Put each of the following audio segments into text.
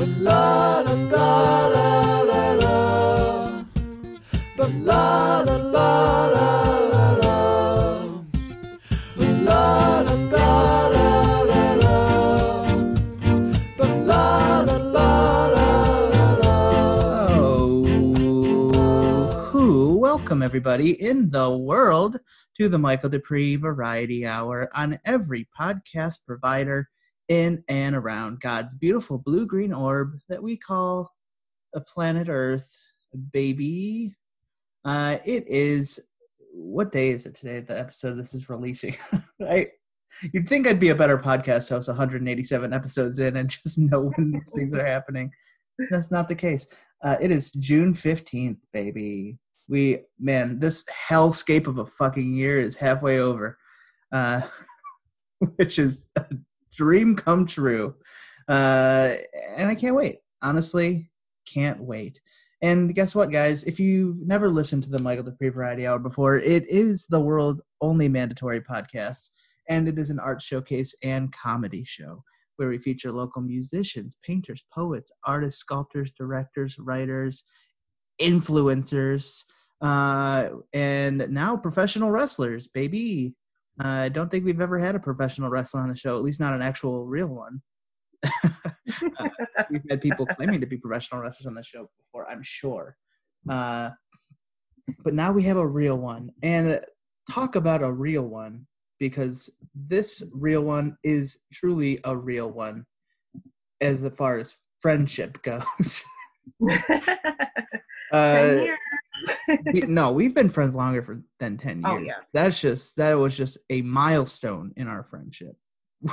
Oh, welcome everybody in the world to the Michael Duprey Variety Hour on every podcast provider in and around God's beautiful blue green orb that we call a planet Earth, baby. Uh, it is what day is it today? The episode this is releasing, right? You'd think I'd be a better podcast host 187 episodes in and just know when these things are happening. That's not the case. Uh, it is June 15th, baby. We, man, this hellscape of a fucking year is halfway over, uh, which is dream come true. Uh, and I can't wait. Honestly, can't wait. And guess what, guys? If you've never listened to the Michael Duprey Variety Hour before, it is the world's only mandatory podcast, and it is an art showcase and comedy show where we feature local musicians, painters, poets, artists, sculptors, directors, writers, influencers, uh, and now professional wrestlers, baby. I don't think we've ever had a professional wrestler on the show, at least not an actual real one. Uh, we've had people claiming to be professional wrestlers on the show before, I'm sure. Uh, but now we have a real one. And talk about a real one because this real one is truly a real one as far as friendship goes. uh. we, no, we've been friends longer for than 10 years. Oh, yeah. That's just, that was just a milestone in our friendship.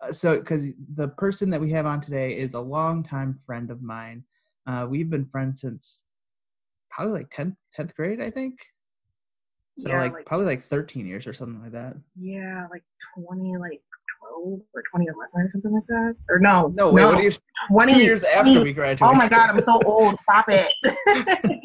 Uh, so because the person that we have on today is a longtime friend of mine uh, we've been friends since probably like 10th 10th grade i think so Yeah, like, like- probably like 13 years or something like that yeah, like twenty, like twelve or twenty eleven or something like that. Or no, no wait what are you twenty two years after we graduated Oh my god, I'm so old. Stop it.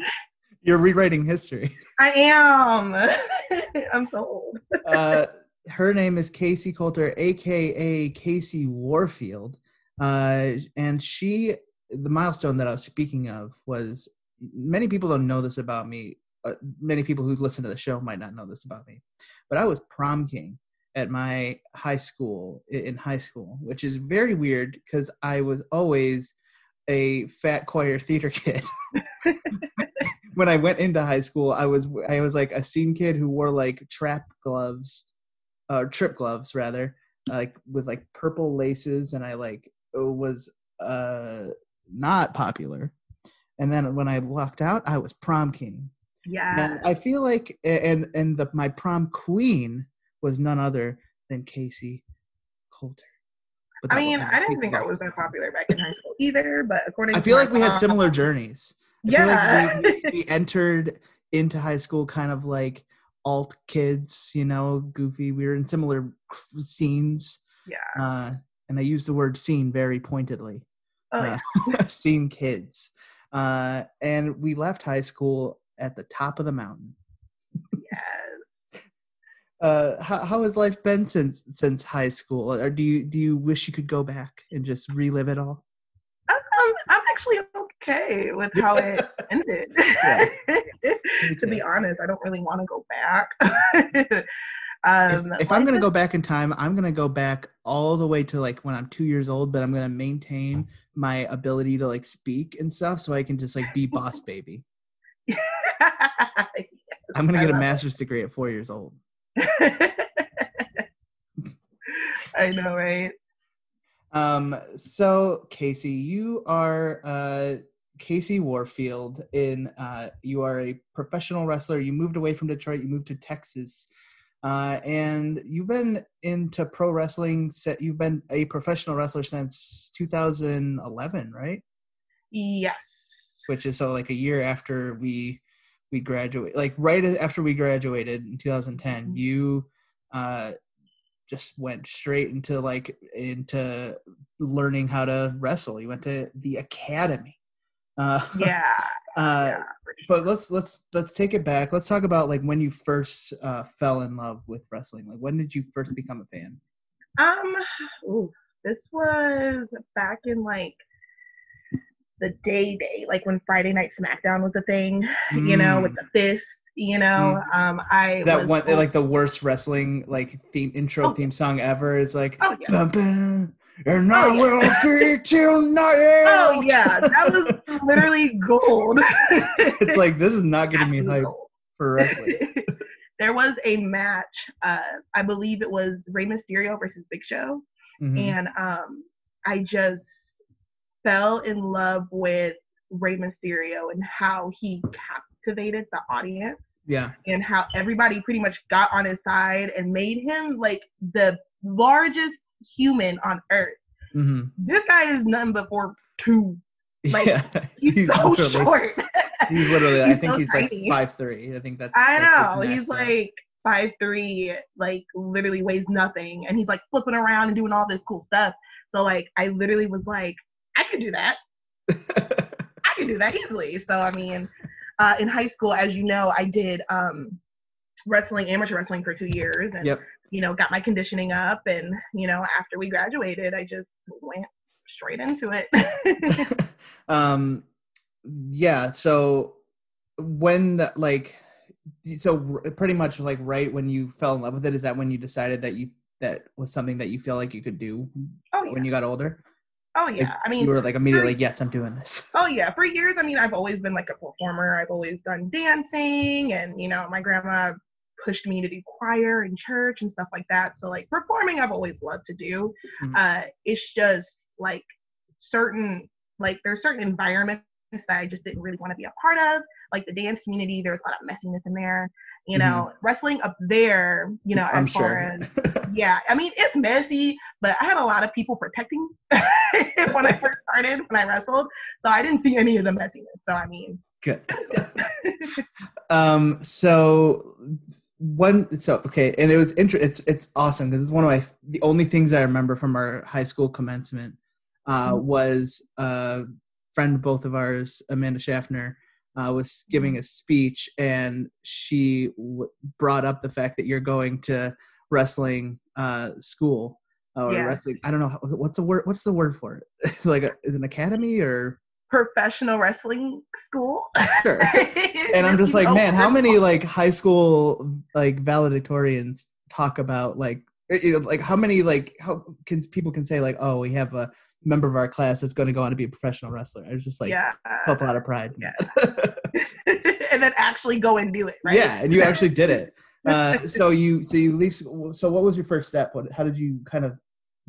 you're rewriting history I am. I'm so old. uh, her name is Casey Coulter, aka KC Warfield, uh, and she. The milestone that I was speaking of was many people don't know this about me. Uh, many people who listen to the show might not know this about me, but I was prom king at my high school in high school, which is very weird because I was always a fat choir theater kid. when I went into high school, I was I was like a scene kid who wore like trap gloves, uh, trip gloves rather, like with like purple laces, and I like was uh not popular. And then when I walked out, I was prom king, Yeah. and I feel like and and the my prom queen was none other than Casey Coulter. But I mean, I didn't think I was that popular back in high school either, but according I feel like we had similar journeys. Yeah. like we, we entered into high school kind of like alt kids, you know, goofy. We were in similar scenes, yeah. uh, and I use the word scene very pointedly. Oh, uh, scene kids, uh, and we left high school at the top of the mountain. yes. Uh, how, how has life been since since high school? Or do you do you wish you could go back and just relive it all? I'm, I'm actually okay with how it ended. To be honest, I don't really want to go back. um, if, if I'm gonna go back in time, I'm gonna go back all the way to like when I'm two years old, but I'm gonna maintain my ability to like speak and stuff, so I can just like be boss baby. I'm gonna get a love it. master's degree at four years old. I know, right? Um, so Casey, you are uh KC Warfield. In uh, you are a professional wrestler. You moved away from Detroit. You moved to Texas. Uh, and you've been into pro wrestling. You've been a professional wrestler since 2011, right? Yes. which is so like a year after we we graduate like right after we graduated in 2010 Mhm. you uh just went straight into like into learning how to wrestle you went to the academy uh Yeah. uh yeah. sure. but let's let's let's take it back let's talk about like when you first uh fell in love with wrestling like when did you first become a fan Um, ooh, this was back in like the day day, like when Friday Night SmackDown was a thing, you know, with Mm. the fists. You know, um, I that one like the worst wrestling like theme intro Oh. theme song ever is like Oh yeah. bum, bum, and I Oh, yeah. will feed tonight. Oh yeah, that was literally gold. it's like this is not getting me Absolute hyped gold. for wrestling. there was a match. Uh, I believe it was Rey Mysterio versus Big Show, Mhm. and um, I just fell in love with Rey Mysterio and how he captivated the audience Yeah, and how everybody pretty much got on his side and made him like the largest human on earth. hmm This guy is nothing but for two. Like, yeah. He's, so literally, short. He's literally. I think so he's tiny. like five three. I think that's. I that's know. He's like five three, like literally weighs nothing, and he's like flipping around and doing all this cool stuff. So like, I literally was like, I could do that. I could do that easily. So I mean, uh, in high school, as you know, I did um, wrestling, amateur wrestling for two years, and Yep. You know, got my conditioning up, and you know, after we graduated, I just went straight into it. um, yeah. So when like, so pretty much like right when you fell in love with it, is that when you decided that you that was something that you feel like you could do oh yeah, when you got older? oh yeah. I mean, you were like immediately like, yes, I'm doing this. Oh yeah, for years. I mean, I've always been like a performer. I've always done dancing, and you know, my grandma pushed me to do choir and church and stuff like that. So like performing, I've always loved to do. Mhm. Uh, it's just like certain like there's certain environments that I just didn't really want to be a part of. Like the dance community, there's a lot of messiness in there. You know, wrestling up there, you know, as I'm far sure. as yeah, I mean it's messy, but I had a lot of people protecting when I first started when I wrestled, so I didn't see any of the messiness. So I mean, Good. um. So one. So okay, and it was inter- It's it's awesome because it's one of my the only things I remember from our high school commencement uh, Mhm. was a friend of both of ours, Amanda Schaffner, uh, was giving a speech, and she w- brought up the fact that you're going to wrestling uh, school. Or Yeah. wrestling. I don't know what's the word. What's the word for it? like, a, is an academy or? Professional wrestling school. Sure. and I'm just like, man, how many like high school like valedictorians talk about like eh, you know like how many like how can people can say like oh we have a member of our class that's going to go on to be a professional wrestler. I was just like yeah, felt a lot of pride. Yeah. and then actually go and do it, right? Yeah, and you actually did it. Uh, so you so you leave. So what was your first step? What how did you kind of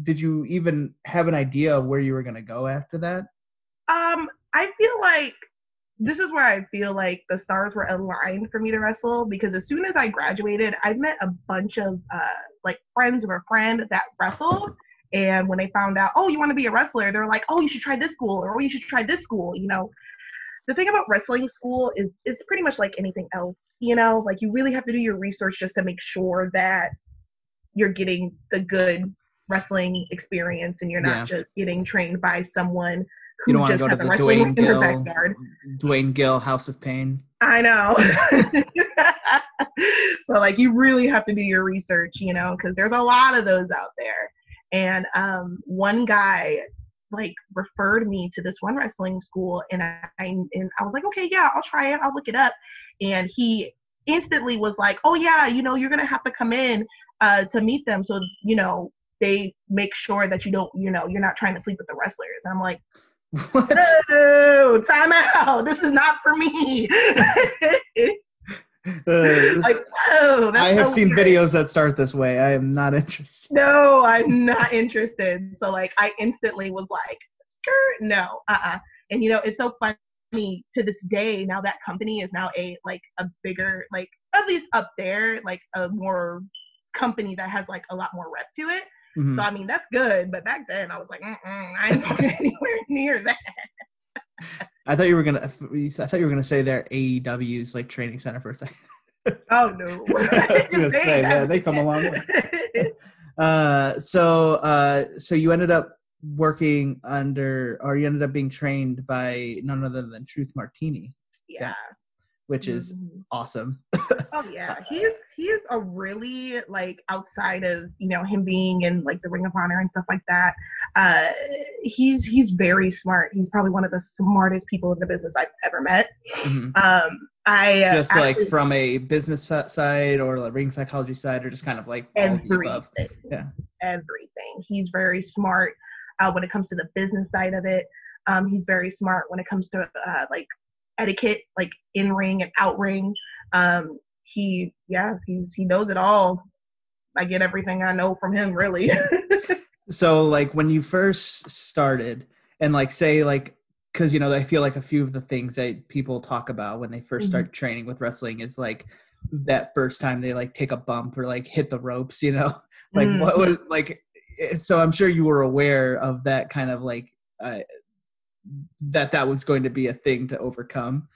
did you even have an idea of where you were going to go after that? Um, I feel like this is where I feel like the stars were aligned for me to wrestle because as soon as I graduated, I met a bunch of uh, like friends of a friend that wrestled. And when they found out, oh, you want to be a wrestler, they're like, oh, you should try this school or oh, you should try this school. You know, the thing about wrestling school is it's pretty much like anything else. You know, like you really have to do your research just to make sure that you're getting the good wrestling experience and you're not Yeah. just getting trained by someone You don't want to go to the Dwayne Gill. Dwayne Gill House of Pain. I know. so like you really have to do your research, you know, because there's a lot of those out there. And um, one guy like referred me to this one wrestling school, and I and I was like, okay, yeah, I'll try it. I'll look it up. And he instantly was like, oh yeah, you know, you're gonna have to come in uh, to meet them, so you know they make sure that you don't, you know, you're not trying to sleep with the wrestlers. And I'm like, What? no, time out. This is not for me. Uh, like, that's I have so seen weird. videos that start this way. I am not interested. No, I'm not interested. So like, I instantly was like, skirt, no, uh-uh. And you know, it's so funny to this day. Now that company is now a like a bigger, like at least up there, like a more company that has like a lot more rep to it. Mhm. So I mean, that's good. But back then, I was like, I ain't going anywhere near that. I thought you were gonna. I thought you were gonna say they're AEW's like training center for a second. Oh no. I was gonna say, man, they come a long way. Uh, so, uh, so you ended up working under, or you ended up being trained by none other than Truth Martini. yeah. Which is Mhm. awesome. Oh yeah, he's he's a really like outside of you know him being in like the Ring of Honor and stuff like that. Uh, he's he's very smart. He's probably one of the smartest people in the business I've ever met. Mhm. Um, I uh, Just like actually- from a business side or like ring psychology side, or just kind of like all of the above. everything. Yeah. Everything. He's very smart uh, when it comes to the business side of it. Um, he's very smart when it comes to uh, like etiquette, like in ring and out ring. Um, he, yeah, he's he knows it all. I get everything I know from him, really. so like when you first started and like say like because you know i feel like a few of the things that people talk about when they 1st Mhm. start training with wrestling is like that first time they like take a bump or like hit the ropes you know like Mm. what was like eh, so i'm sure you were aware of that kind of like uh, that that was going to be a thing to overcome.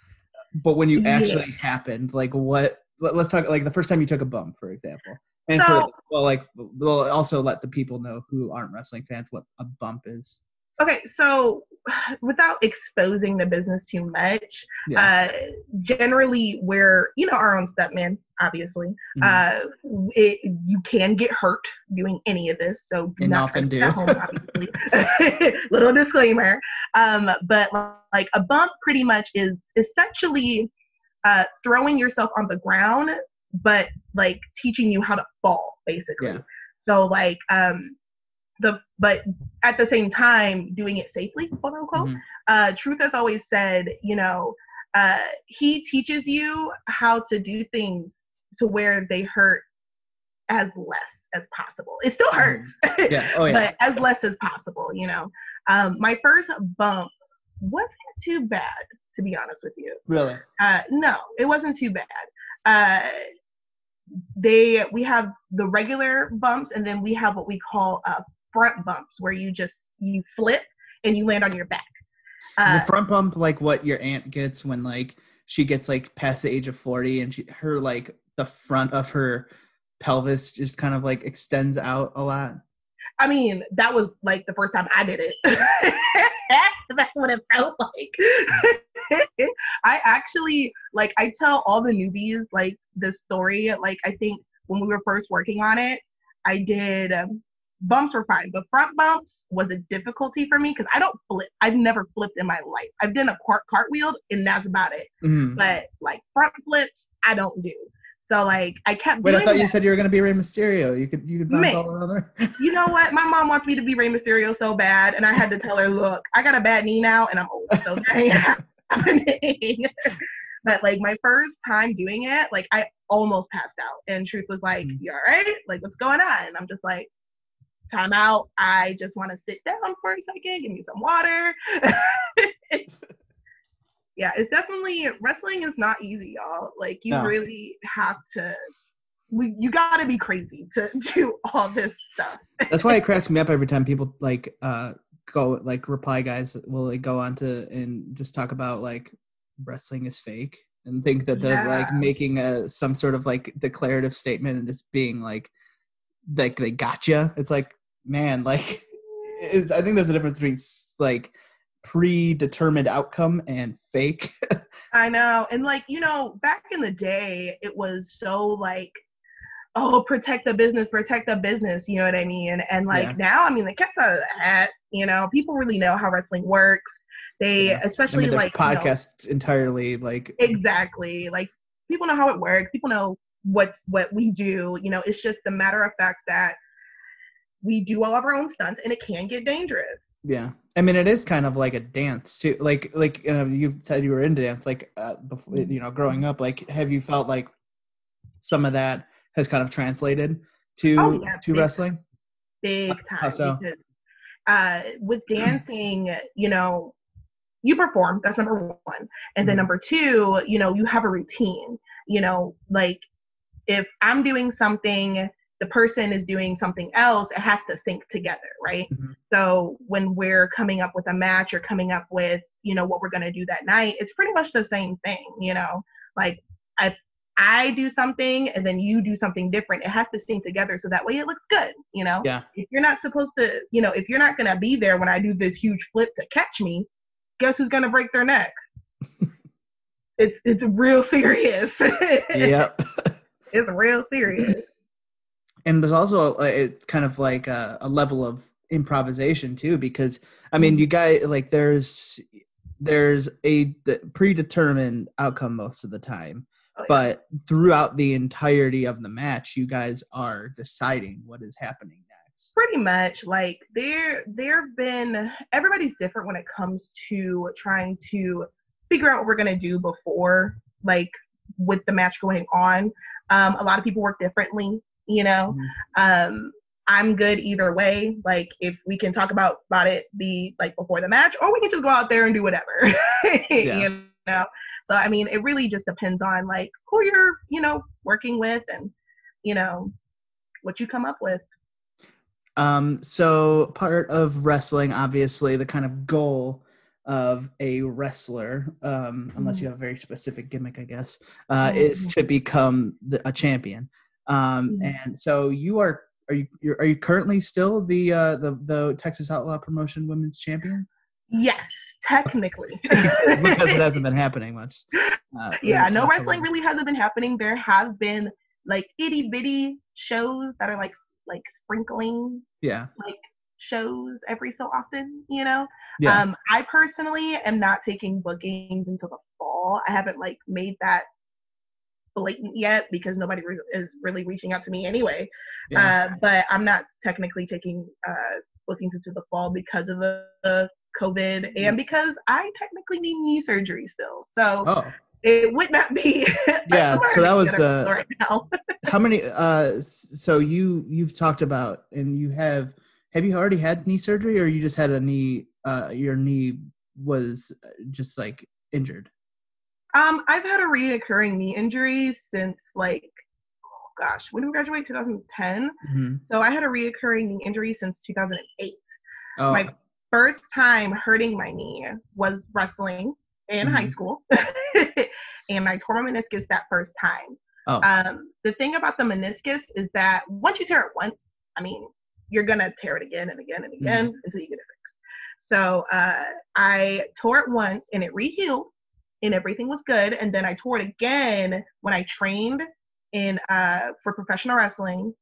But when you Yeah. actually happened like what let, us talk like the first time you took a bump for example. And So- for well like we'll also let the people know who aren't wrestling fans what a bump is. Okay, so without exposing the business too much, yeah uh, generally we're you know our own stuntman, obviously. Mhm. Uh, it, you can get hurt doing any of this, so do And not often do. at home, obviously. Little disclaimer. Um, but like a bump, pretty much is essentially uh, throwing yourself on the ground, but like teaching you how to fall, basically. Yeah. So like um, the but at the same time doing it safely, quote unquote Mhm. uh, Truth has always said, you know, uh, he teaches you how to do things to where they hurt as less as possible. It still hurts, yeah oh yeah but as less as possible, you know. Um, my first bump wasn't too bad, to be honest with you. really Uh, no, it wasn't too bad. Uh, they we have the regular bumps, and then we have what we call uh, front bumps, where you just you flip and you land on your back. is Uh, a front bump like what your aunt gets when like she gets like past the age of 40 and she her like the front of her pelvis just kind of like extends out a lot I mean, that was like the first time I did it. That's what it felt like. I actually like I tell all the newbies like this story. Like I think when we were first working on it, I did um, bumps were fine, but front bumps was a difficulty for me because I don't flip. I've never flipped in my life. I've done a cart cartwheel and that's about it. Mhm. But like front flips, I don't do. So like I kept. wait i thought you said you were going to be Rey mysterio you could you could bounce Man. all you know what? My mom wants me to be Rey Mysterio so bad, and I had to tell her, look, I got a bad knee now, and I'm old, so that ain't happening. but like my first time doing it, like I almost passed out, and Truth was like, Mm. "You all right? Like, what's going on?" And I'm just like, "Time out. I just want to sit down for a second. Give me some water." yeah, it's definitely wrestling is not easy, y'all. Like you No. really have to. We, you got to be crazy to do all this stuff. that's why it cracks me up every time people like uh go like reply guys will like go on to and just talk about like wrestling is fake and think that they're like making a some sort of like declarative statement and just being like like they gotcha it's like man like it's, i think there's a difference between like predetermined outcome and fake I know. And like, you know, back in the day, it was so like, oh, protect the business, protect the business, you know what I mean? And like Yeah. now, I mean, the cat's out of the hat, you know, people really know how wrestling works. They, Yeah. i especially mean there's like, you know, entirely like exactly. Like, people know how it works. People know what's what we do. You know, it's just the matter of fact that we do all of our own stunts and it can get dangerous. Yeah, I mean, it is kind of like a dance too. Like, like you said, you were into dance. Like, uh, before, you know, growing up, like, have you felt like some of that has kind of translated to Oh, yeah, to big wrestling? big How time so? because uh, with dancing, you know, you perform. That's number one, and then Mhm. number two, you know, you have a routine. You know, like if I'm doing something, the person is doing something else. It has to sync together, right? Mhm. So when we're coming up with a match or coming up with, you know, what we're gonna do that night, it's pretty much the same thing. You know, like if I do something and then you do something different, it has to sync together so that way it looks good. You know Yeah, if you're not supposed to, you know, if you're not gonna be there when I do this huge flip to catch me, guess who's gonna break their neck? it's it's real serious. yep. it's real serious. And there's also a, it's kind of like a, a level of improvisation too because i mean you guys like there's there's a predetermined outcome most of the time. Oh, yeah. but throughout the entirety of the match you guys are deciding what is happening next. Pretty much like there there have been everybody's different when it comes to trying to figure out what we're going to do before like with the match going on. Um a lot of people work differently you know? Um i'm good either way. Like if we can talk about about it be like before the match or we can just go out there and do whatever you know? So i mean it really just depends on like who you're you know working with and you know what you come up with. Um, so part of wrestling, obviously, the kind of goal of a wrestler, um, unless you have a very specific gimmick, I guess, uh, is Mhm. to become the, a champion. Um, Mhm. and so you are. Are you you're, are you currently still the uh, the the Texas Outlaw Promotion Women's Champion? Yes, technically. because it hasn't been happening much. Uh, yeah, no wrestling really hasn't been happening. There have been like itty bitty shows that are like like sprinkling Yeah, like shows every so often, you know. yeah. Um, I personally am not taking bookings until the fall. I haven't like made that blatant yet because nobody re- is really reaching out to me anyway. yeah. Uh, but I'm not technically taking uh, bookings into the fall because of the, the COVID and because I technically need knee surgery still. So oh, it would not be. Yeah, so that was, uh, right now. how many uh so you you've talked about and you have have you already had knee surgery or you just had a knee uh your knee was uh, just like injured Um, I've had a reoccurring knee injury since like, oh gosh, when did we graduate? 2010. Mhm. So I had a reoccurring knee injury since 2008. oh My first time hurting my knee was wrestling in high Mhm. school, and I tore my meniscus that first time. oh Um, the thing about the meniscus is that once you tear it once, I mean, you're gonna tear it again and again and again until you get it fixed. So uh, I tore it once and it rehealed and everything was good. And then I tore it again when I trained in uh, for professional wrestling,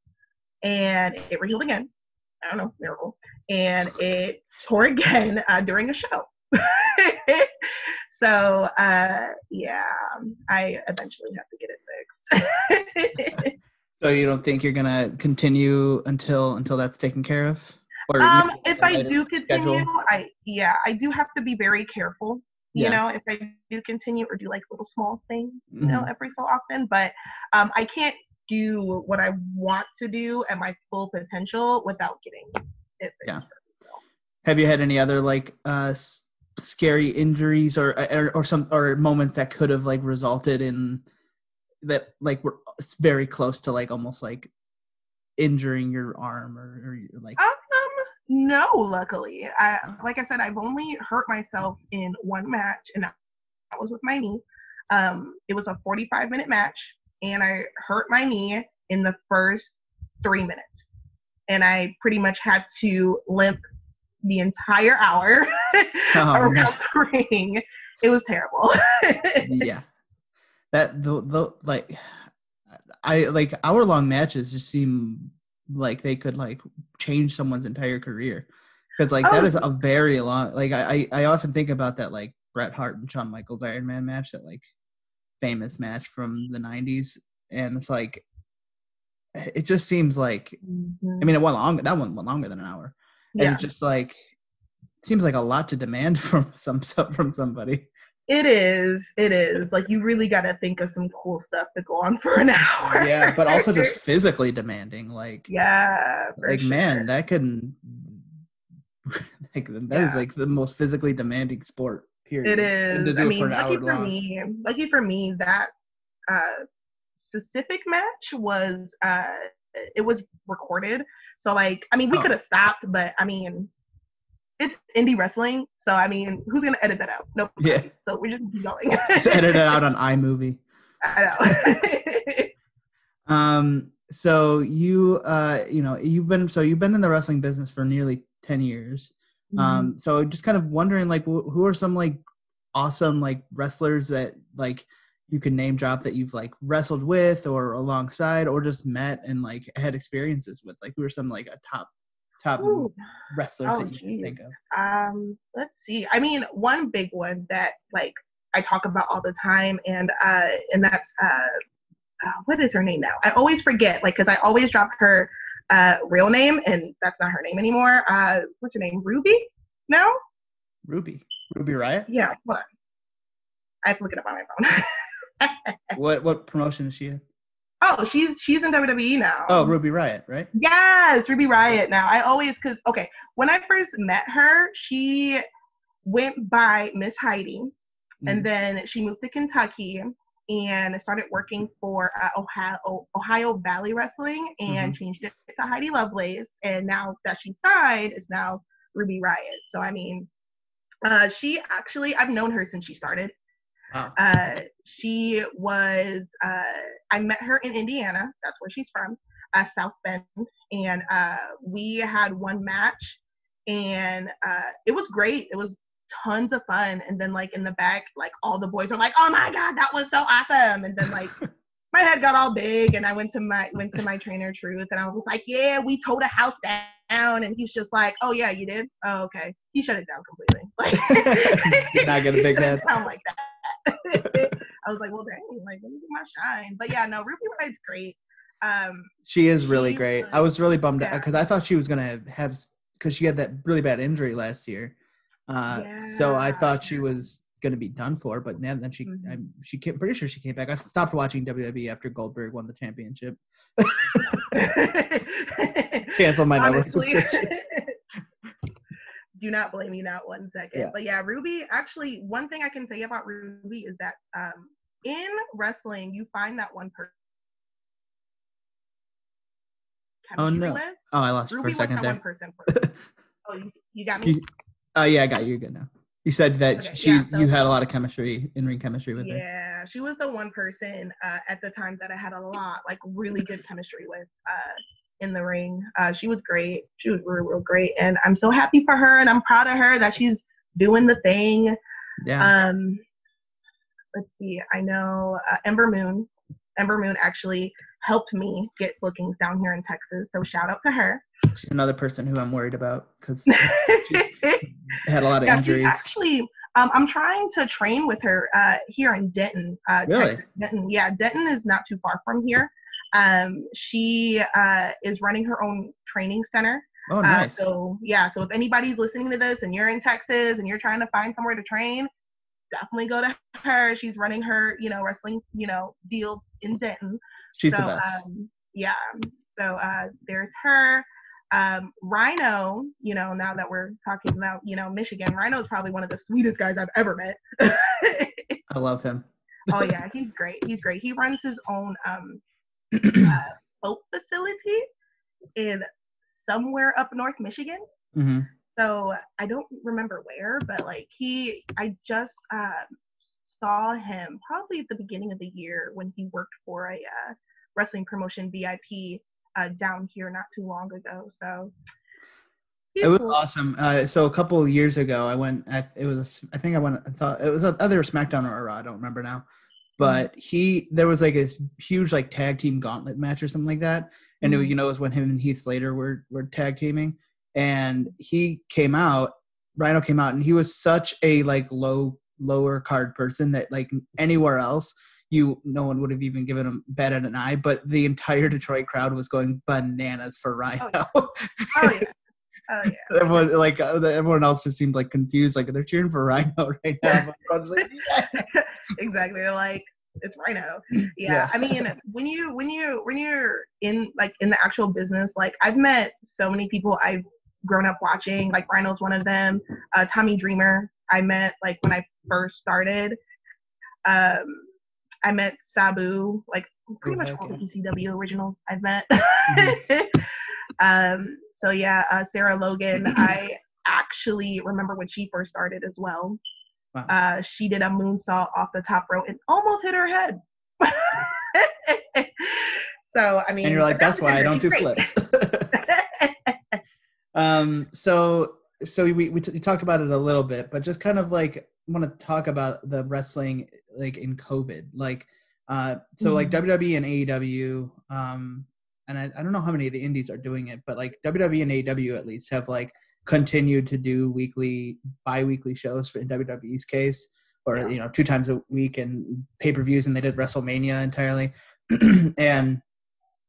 and it rehealed again. I don't know, miracle. And it tore again uh, during a show. so uh, yeah, I eventually have to get it fixed. so you don't think you're gonna continue until until that's taken care of or um, if I do continue, schedule? I yeah, I do have to be very careful. You Yeah. know, if I do continue or do like little small things, you know, Mhm. every so often. But um, I can't do what I want to do at my full potential without getting it. Yeah. first, so. have you had any other like uh s- scary injuries or, or or some or moments that could have like resulted in that like were s- very close to like almost like injuring your arm or, or like Um, no, luckily. I like I said, I've only hurt myself in one match, and that was with my knee. Um, it was a 45 minute match, and I hurt my knee in the first three minutes, and I pretty much had to limp the entire hour Oh, around no. the ring. It was terrible. yeah that the, the like i like hour long matches just seem like they could like change someone's entire career. Because like that Oh. is a very long like I, I often think about that like bret hart and shawn michaels iron man match that like famous match from the 90s and it's like it just seems like i mm-hmm. mean it went long that one went longer than an hour. And yeah, it just like seems like a lot to demand from some some- from somebody it is. It is. Like you really got to think of some cool stuff to go on for an hour. yeah but also just physically demanding like Yeah. for like sure. man that can like that is Yeah. like the most physically demanding sport period It is. And to do I mean, for an lucky for long me, lucky for me, that uh, specific match was uh, it was recorded. So like, I mean, we Oh. could have stopped, but I mean, it's indie wrestling, so I mean, who's gonna edit that out? Nope. Yeah. So we just keep going. just edit it out on iMovie I know. um so you uh you know you've been so you've been in the wrestling business for nearly 10 years Mm-hmm. um so just kind of wondering like wh- who are some like awesome like wrestlers that like you can name drop that you've like wrestled with or alongside or just met and like had experiences with? Like who are some like a top top Ooh. wrestlers Oh, that you can think of? Um, let's see. I mean, one big one that like I talk about all the time, and uh, and that's uh, uh, what is her name now? I always forget, like, because I always drop her uh real name, and that's not her name anymore. Uh, what's her name? Ruby? No? Ruby. Ruby Riott? Yeah. What? I have to look it up on my phone. What what promotion is she in? Oh, she's she's in WWE now. Oh, Ruby Riott, right? Yes, Ruby Riott now. I always because okay, when I first met her, she went by Miss Heidi, Mm-hmm. and then she moved to Kentucky and started working for uh, Ohio Ohio Valley Wrestling and changed it to Heidi Lovelace. And now that she signed, it's now Ruby Riott. So I mean, uh, she actually I've known her since she started. Wow. Uh, she was uh, I met her in Indiana. That's where she's from, uh, South Bend, and uh, we had one match, and uh, it was great. It was tons of fun. And then like in the back, like all the boys were like, "Oh my god, that was so awesome!" And then like my head got all big, and I went to my went to my trainer Truth, and I was like, "Yeah, we towed a house down," and he's just like, "Oh yeah, you did? Oh okay." He shut it down completely. Like Did not get a big head. Sound like that. I was like, well, dang, like let me get my shine. But yeah, no, Ruby Riott's great. Um, She is really She great. was- I was really bummed out because I thought she was gonna have because she had that really bad injury last year. Uh, so I thought she was gonna be done for, but now then she, Mhm. I'm, she came. Pretty sure she came back. I stopped watching WWE after Goldberg won the championship. Cancel my network honestly, subscription. Do not blame me not one second. Yeah. But yeah, Ruby, actually, one thing I can say about Ruby is that um, in wrestling, you find that one person. Oh, no. with. Oh, I lost you for a second there. Oh, you, you got me. You- Oh yeah, I got you good now. You said that Okay, she, yeah, so- you had a lot of chemistry, in ring chemistry with her. Yeah, she was the one person uh, at the time that I had a lot, like really good chemistry with uh, in the ring. Uh, she was great. She was real, real great, and I'm so happy for her, and I'm proud of her that she's doing the thing. Yeah. Um, let's see. I know uh, Ember Moon. Ember Moon actually helped me get bookings down here in Texas, so shout out to her. She's another person who I'm worried about because she had a lot of Yeah, she's injuries. actually, um, I'm trying to train with her uh, here in Denton. Uh, Really? Texas. Denton, yeah, Denton is not too far from here. Um, she uh, is running her own training center. oh, Uh, nice. so yeah, so if anybody's listening to this and you're in Texas and you're trying to find somewhere to train, definitely go to her. She's running her, you know, wrestling, you know, deal in Denton. She's so, the best. Um, yeah. So uh, there's her. Um, Rhino, you know, now that we're talking about, you know, Michigan, Rhino is probably one of the sweetest guys I've ever met. I love him. oh yeah, he's great. He's great. He runs his own um, uh, boat facility in somewhere up north Michigan. hmm So I don't remember where, but like he, I just uh, saw him probably at the beginning of the year when he worked for a uh, wrestling promotion VIP uh, down here not too long ago. So It was cool. awesome. Uh, so a couple of years ago, I went. I, it was. A, I think I went. I saw it was either SmackDown or Raw. I don't remember now. But he, there was like this huge like tag team gauntlet match or something like that, and it, Mhm. you know it was when him and Heath Slater were were tag teaming, and he came out. Rhino came out, and he was such a like low lower card person that like anywhere else you no one would have even given him bat at an eye but the entire detroit crowd was going bananas for rhino Oh, yeah. Oh yeah. everyone like uh, everyone else just seemed like confused like they're cheering for rhino right now like, yeah. exactly. They're like, it's Rhino. Yeah. Yeah. I mean, when you when you when you're in like in the actual business, like I've met so many people I've grown up watching. Like Rhino's one of them. Uh, Tommy Dreamer, I met like when I first started. Um, I met Sabu, like pretty Oh, much heck all the. ECW originals I've met. Mhm. um, so yeah, uh, Sarah Logan, I actually remember when she first started as well. Wow. Uh, she did a moonsault off the top rope and almost hit her head. so I mean, and you're like but that's why i don't do flips um so so we, we t- we talked about it a little bit but just kind of like want to talk about the wrestling like in COVID. Like, uh, so like WWE and AEW, um, and I, I don't know how many of the indies are doing it, but like WWE and AEW at least have like continued to do weekly, bi-weekly shows for in WWE's case, or Yeah. you know two times a week and pay-per-views, and they did WrestleMania entirely, and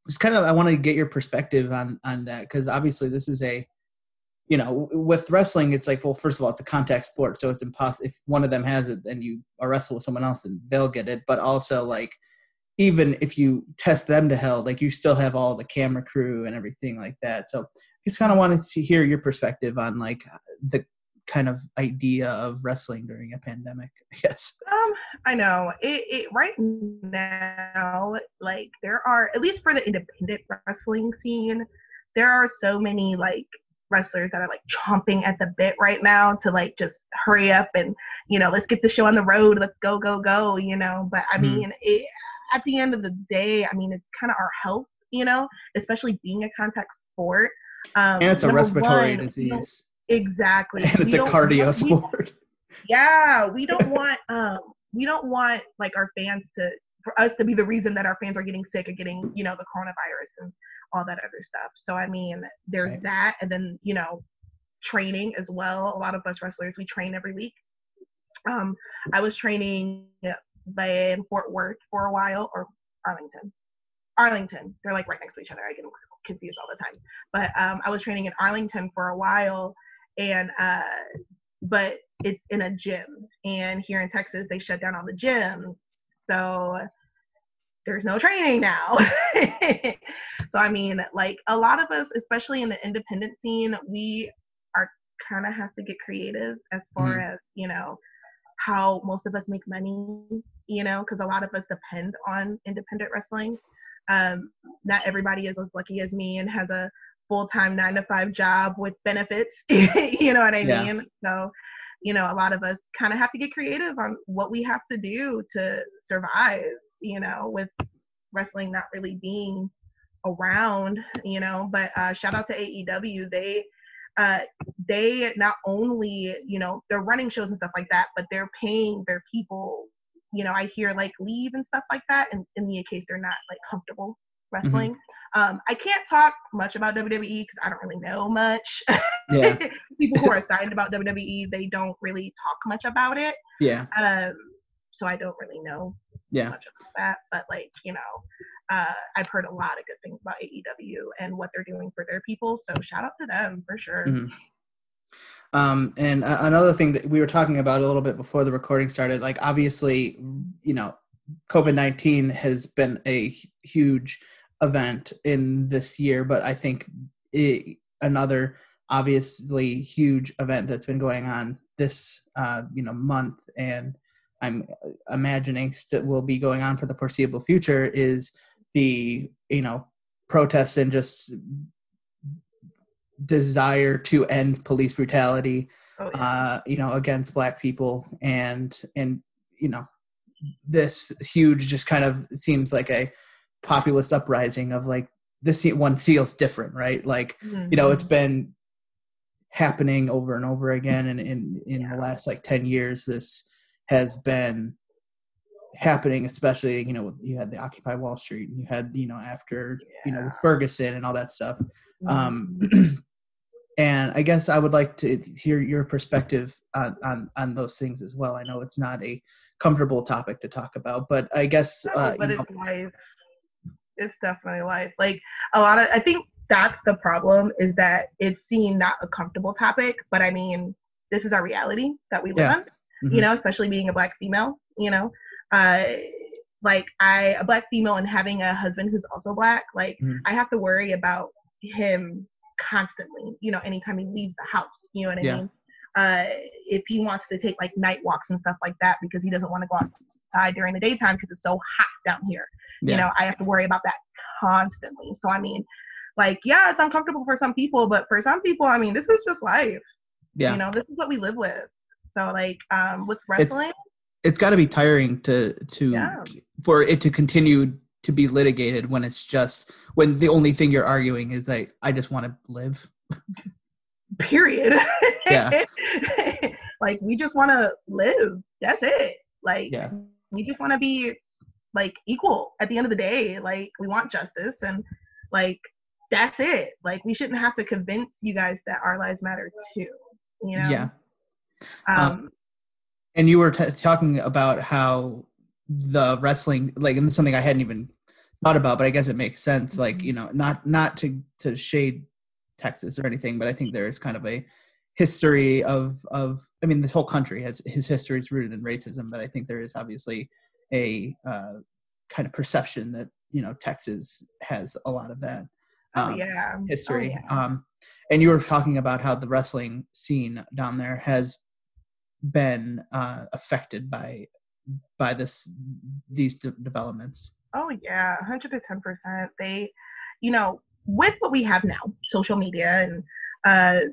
just kind of I want to get your perspective on on that because obviously this is a you know with wrestling it's like well first of all it's a contact sport so it's impossible if one of them has it then you wrestle with someone else and they'll get it. But also like even if you test them to hell like you still have all the camera crew and everything like that. So I just kind of wanted to hear your perspective on like the kind of idea of wrestling during a pandemic i guess. Um, I know. It, it. Right now, like there are at least for the independent wrestling scene, there are so many like wrestlers that are like chomping at the bit right now to like just hurry up and you know let's get the show on the road. Let's go, go, go. You know, but I Mhm. mean, it, at the end of the day, I mean, it's kind of our health. You know, especially being a contact sport. Um, and it's a respiratory one, disease Exactly. and it's We a cardio want- we- sport yeah we don't want um we don't want like our fans to for us to be the reason that our fans are getting sick or getting you know the coronavirus and all that other stuff. So i mean there's Right. that and then you know training as well. A lot of us wrestlers we train every week. Um i was training in fort worth for a while or arlington. Arlington. They're like right next to each other. I get them confused all the time. But um i was training in arlington for a while and uh but it's in a gym. And here in texas they shut down all the gyms. So there's no training now. So i mean like a lot of us especially in the independent scene we are kind of have to get creative as far as you know how most of us make money you know because a lot of us depend on independent wrestling. Um not everybody is as lucky as me and has a full-time nine to five job with benefits you know what i Yeah. mean? So you know a lot of us kind of have to get creative on what we have to do to survive you know with wrestling not really being around you know but uh shout out to aew they uh they not only you know they're running shows and stuff like that but they're paying their people you know i hear like leave and stuff like that and in the case they're not like comfortable wrestling. Um i can't talk much about wwe because i don't really know much. Yeah. People who are excited about wwe they don't really talk much about it. Yeah. Um so i don't really know yeah much about that but like you know uh i've heard a lot of good things about aew and what they're doing for their people so shout out to them for sure Mhm. Um, and a- another thing that we were talking about a little bit before the recording started, like obviously, you know, COVID 19 has been a huge event in this year, but I think it, another obviously huge event that's been going on this, uh, you know, month and I'm imagining that will be going on for the foreseeable future is the, you know, protests and just desire to end police brutality oh, yeah. uh you know against black people and and you know this huge just kind of seems like a populist uprising of like this one feels different right like you know it's been happening over and over again and in in Yeah. the last like 10 years this has been happening especially you know you had the occupy wall street and you had you know after you know ferguson and all that stuff um Mhm. and i guess i would like to hear your perspective on, on on those things as well i know it's not a comfortable topic to talk about but i guess uh, but you know, it's life. It's definitely life. Like a lot of, I think that's the problem is that it's seen not a comfortable topic, but I mean, this is our reality that we live Yeah. on. Mhm. You know, especially being a black female. You know, uh, like I, a black female, and having a husband who's also black. Like Mhm. I have to worry about him constantly. You know, anytime he leaves the house. You know what I Yeah. mean? Uh, if he wants to take like night walks and stuff like that because he doesn't want to go outside during the daytime because it's so hot down here yeah. you know i have to worry about that constantly so i mean like yeah it's uncomfortable for some people but for some people i mean this is just life yeah you know this is what we live with so like um with wrestling it's got to be tiring to to Yeah. for it to continue to be litigated when it's just when the only thing you're arguing is like i just want to live period Yeah. like we just want to live. That's it. Like Yeah. we just want to be like equal at the end of the day. Like we want justice and like that's it. Like we shouldn't have to convince you guys that our lives matter too. You know? Yeah. Um, And you were t- talking about how the wrestling, like, and this is something I hadn't even thought about, but I guess it makes sense. Like, Mhm. you know, not not to to shade Texas or anything, but I think there is kind of a history of of. I mean, this whole country has his history is rooted in racism, but I think there is obviously a uh, kind of perception that you know Texas has a lot of that. oh um, yeah. history. Oh, yeah. Um, and you were talking about how the wrestling scene down there has been uh, affected by by this these de- developments. Oh yeah, hundred and ten percent. They, you know, with what we have now, social media and uh,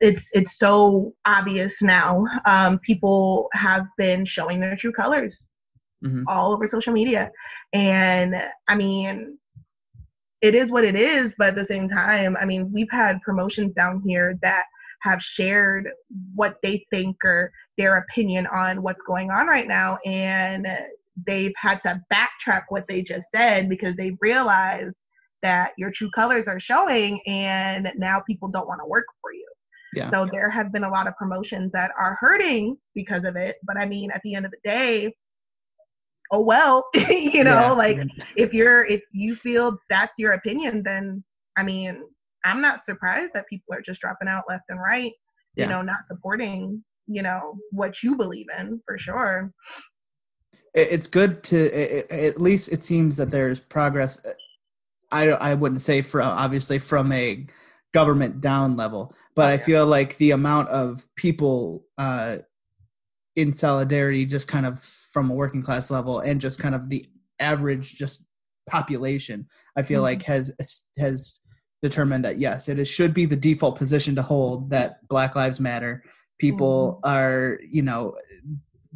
it's it's so obvious now. Um, people have been showing their true colors Mhm. all over social media, and I mean, it is what it is. But at the same time, I mean, we've had promotions down here that have shared what they think or their opinion on what's going on right now, and they've had to backtrack what they just said because they realize that your true colors are showing and now people don't want to work for you. Yeah. So there have been a lot of promotions that are hurting because of it. But I mean, at the end of the day, oh well, you know, Yeah. like if you're if you feel that's your opinion, then I mean, I'm not surprised that people are just dropping out left and right, you know, not supporting, you know, what you believe in for sure. it's good to it, at least it seems that there's progress. I I wouldn't say from obviously from a government down level, but Oh, I feel like the amount of people uh, in solidarity, just kind of from a working class level, and just kind of the average just population, I feel Mhm. like has has determined that yes, it is, should be the default position to hold that Black Lives Matter. People are, you know,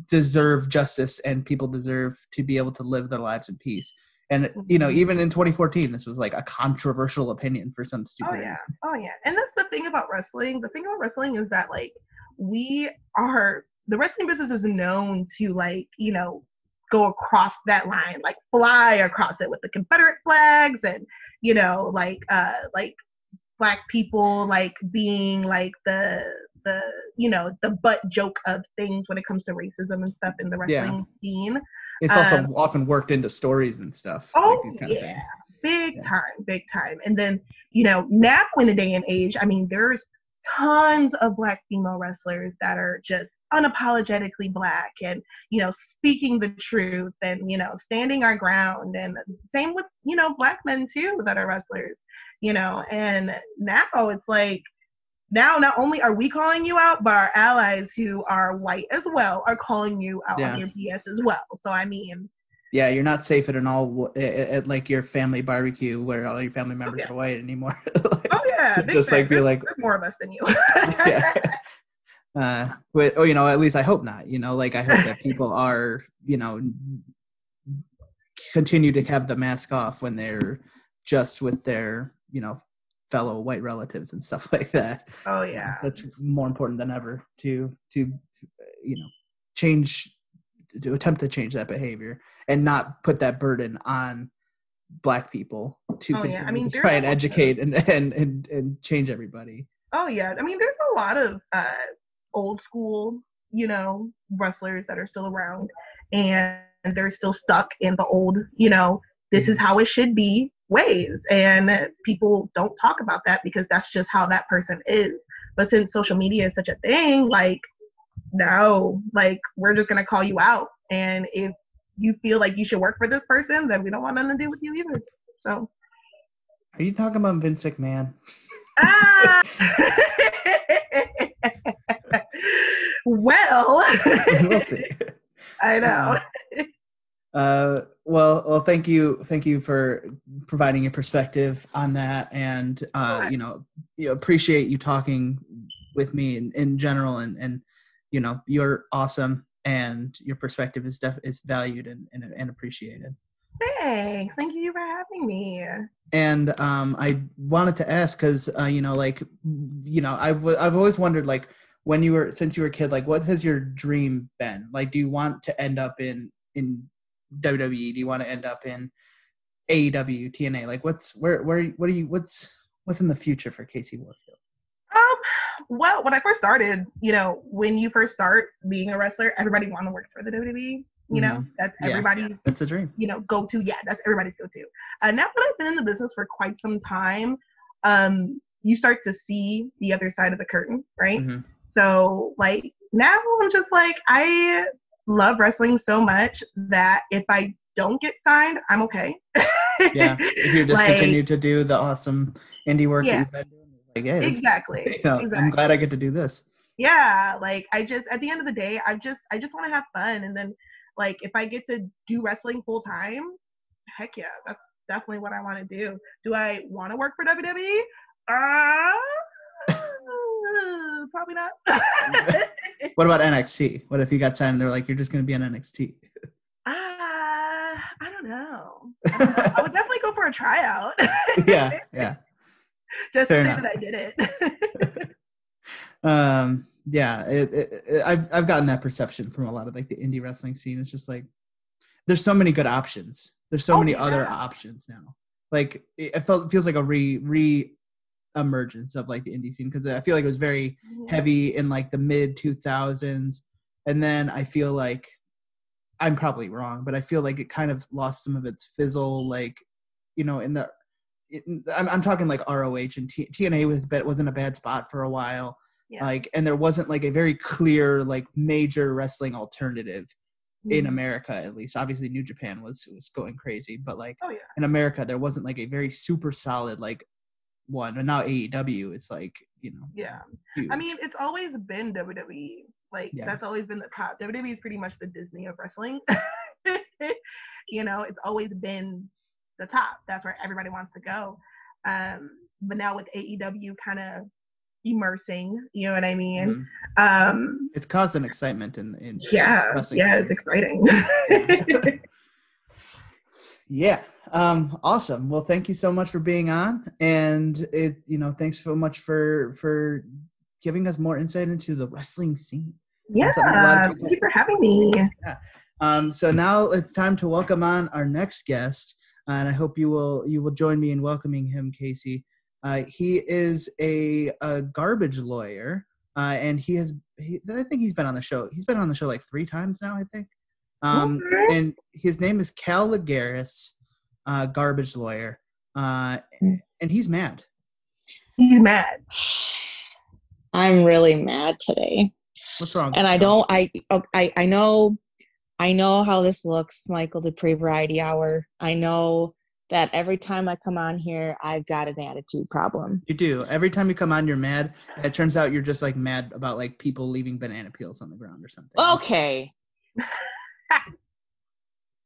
deserve justice and people deserve to be able to live their lives in peace. And you know, Mhm. even in 2014, this was like a controversial opinion for some stupid Oh yeah, reason. oh yeah. And that's the thing about wrestling. The thing about wrestling is that like we are the wrestling business is known to like you know go across that line, like fly across it with the Confederate flags and you know like uh like black people like being like the the you know the butt joke of things when it comes to racism and stuff in the Yeah. wrestling scene. It's also Um, often worked into stories and stuff. Oh, these kind yeah. big Yeah. time, big time. And then, you know, now in the day and age, I mean, there's tons of black female wrestlers that are just unapologetically black and, you know, speaking the truth and, you know, standing our ground. And same with, you know, black men too that are wrestlers, you know. And now it's like, now not only are we calling you out, but our allies who are white as well are calling you out Yeah. on your BS as well. So I mean, Yeah, you're not safe at an all at, at like your family barbecue where all your family members yeah. are white anymore. oh yeah, big just, fan. like, be There's- like- there's more of us than you. yeah. Uh, but oh, you know, at least I hope not. You know, like I hope that people are, you know, continue to have the mask off when they're just with their, you know, fellow white relatives and stuff like that. oh yeah. That's more important than ever to to you know change to attempt to change that behavior and not put that burden on black people to Oh, yeah. I mean, to try and educate and, and and and change everybody. Oh yeah. I mean, there's a lot of uh, old school, you know, wrestlers that are still around, and they're still stuck in the old, you know, this is how it should be ways, and people don't talk about that because that's just how that person is. But since social media is such a thing, like, no, like we're just gonna call you out, and if you feel like you should work for this person, then we don't want nothing to do with you either. So. Are you talking about Vince McMahon? Ah! well, we'll see. I know. Uh, well, well, thank you, thank you for providing your perspective on that, and uh, you know, you appreciate you talking with me in, in general, and and you know, you're awesome, and your perspective is def- is valued and, and and appreciated. Thanks. Thank you for having me. And um, I wanted to ask because uh, you know, like, you know, I've I've always wondered like when you were since you were a kid, like what has your dream been? Like, do you want to end up in in WWE? Do you want to end up in AEW, TNA? Like, what's where where what are you what's what's in the future for KC Warfield? Well, when I first started, you know, when you first start being a wrestler, everybody want to work for the WWE. You know, Mhm. that's Yeah. everybody's That's a dream. you know go to. Yeah, that's everybody's go to. Uh, now that I've been in the business for quite some time, um, you start to see the other side of the curtain, right? Mhm. So like now I'm just like I love wrestling so much that if I don't get signed, I'm okay. Yeah, if you just Like, continue to do the awesome indie work Yeah. that you've been doing, like, it's- Exactly. you know, exactly. I'm glad I get to do this. yeah like i just at the end of the day i just i just want to have fun and then like if i get to do wrestling full time heck yeah that's definitely what i want to do do i want to work for wwe uh probably not What about NXT? What if you got signed and they're like, you're just going to be on NXT? uh, i don't know I, don't know. I would definitely go for a tryout yeah, yeah. Just Fair to say enough. that i did it Um, yeah, it, it, it- I've I've gotten that perception from a lot of like the indie wrestling scene. It's just like there's so many good options. There's so Oh, many other options now. Like it, felt it feels like a re re emergence of like the indie scene because I feel like it was very heavy in like the mid 2000s and then i feel like i'm probably wrong but i feel like it kind of lost some of its fizzle like you know in the in, I'm, I'm talking like roh and T, tna was bet wasn't a bad spot for a while Yeah. like and there wasn't like a very clear like major wrestling alternative in Mhm. america at least obviously new japan was was going crazy but like oh yeah in america there wasn't like a very super solid like one and now aew is like you know yeah huge. I mean, it's always been WWE. Like Yeah. that's always been the top. WWE is pretty much the Disney of wrestling. you know, it's always been the top. That's where everybody wants to go. Um, but now with AEW kind of immersing, you know what I mean? Mhm. Um, it's caused an excitement in, in yeah, yeah, fans. it's exciting. yeah um awesome well thank you so much for being on and it you know thanks so much for for giving us more insight into the wrestling scene yeah, That's something a lot of thank you for having me. um so now it's time to welcome on our next guest and i hope you will you will join me in welcoming him KC uh, he is a, a garbage lawyer uh, and he has he, i think he's been on the show he's been on the show like three times now i think um Okay. and his name is Cal Legaris, uh, garbage lawyer, uh, and he's mad. He's mad. I'm really mad today. What's wrong? And I don't I I I know I know how this looks, Michael Duprey Variety Hour. I know that every time I come on here, I've got an attitude problem. You do. Every time you come on, you're mad. It turns out you're just like mad about like people leaving banana peels on the ground or something. Okay.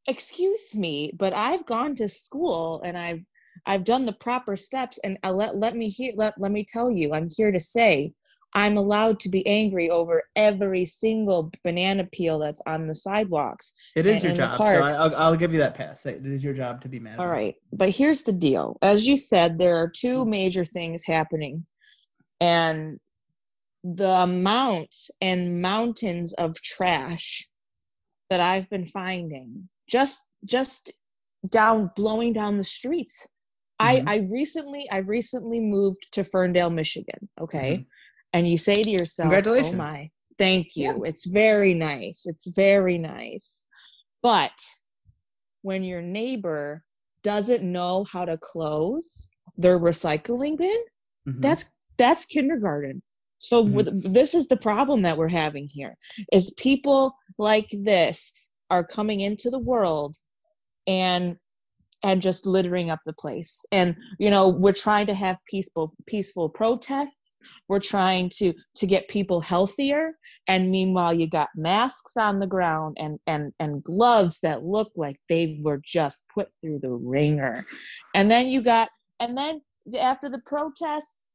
Excuse me, but I've gone to school and I've I've done the proper steps and uh, let let me hear let, let me tell you, I'm here to say I'm allowed to be angry over every single banana peel that's on the sidewalks. It is your job, so I, I'll, I'll give you that pass. It is your job to be mad. All it. right. But here's the deal. As you said, there are two major things happening. And the amount and mountains of trash that I've been finding just just down blowing down the streets. I Mhm. I recently I recently moved to Ferndale, Michigan, okay? Mhm. And you say to yourself, Congratulations. "Oh my, thank you. It's very nice. It's very nice." But when your neighbor doesn't know how to close their recycling bin, Mhm. that's that's kindergarten. So Mhm. with, this is the problem that we're having here is people like this are coming into the world and and just littering up the place. And you know we're trying to have peaceful peaceful protests. We're trying to to get people healthier. And meanwhile you got masks on the ground and and and gloves that look like they were just put through the ringer and then you got and then after the protests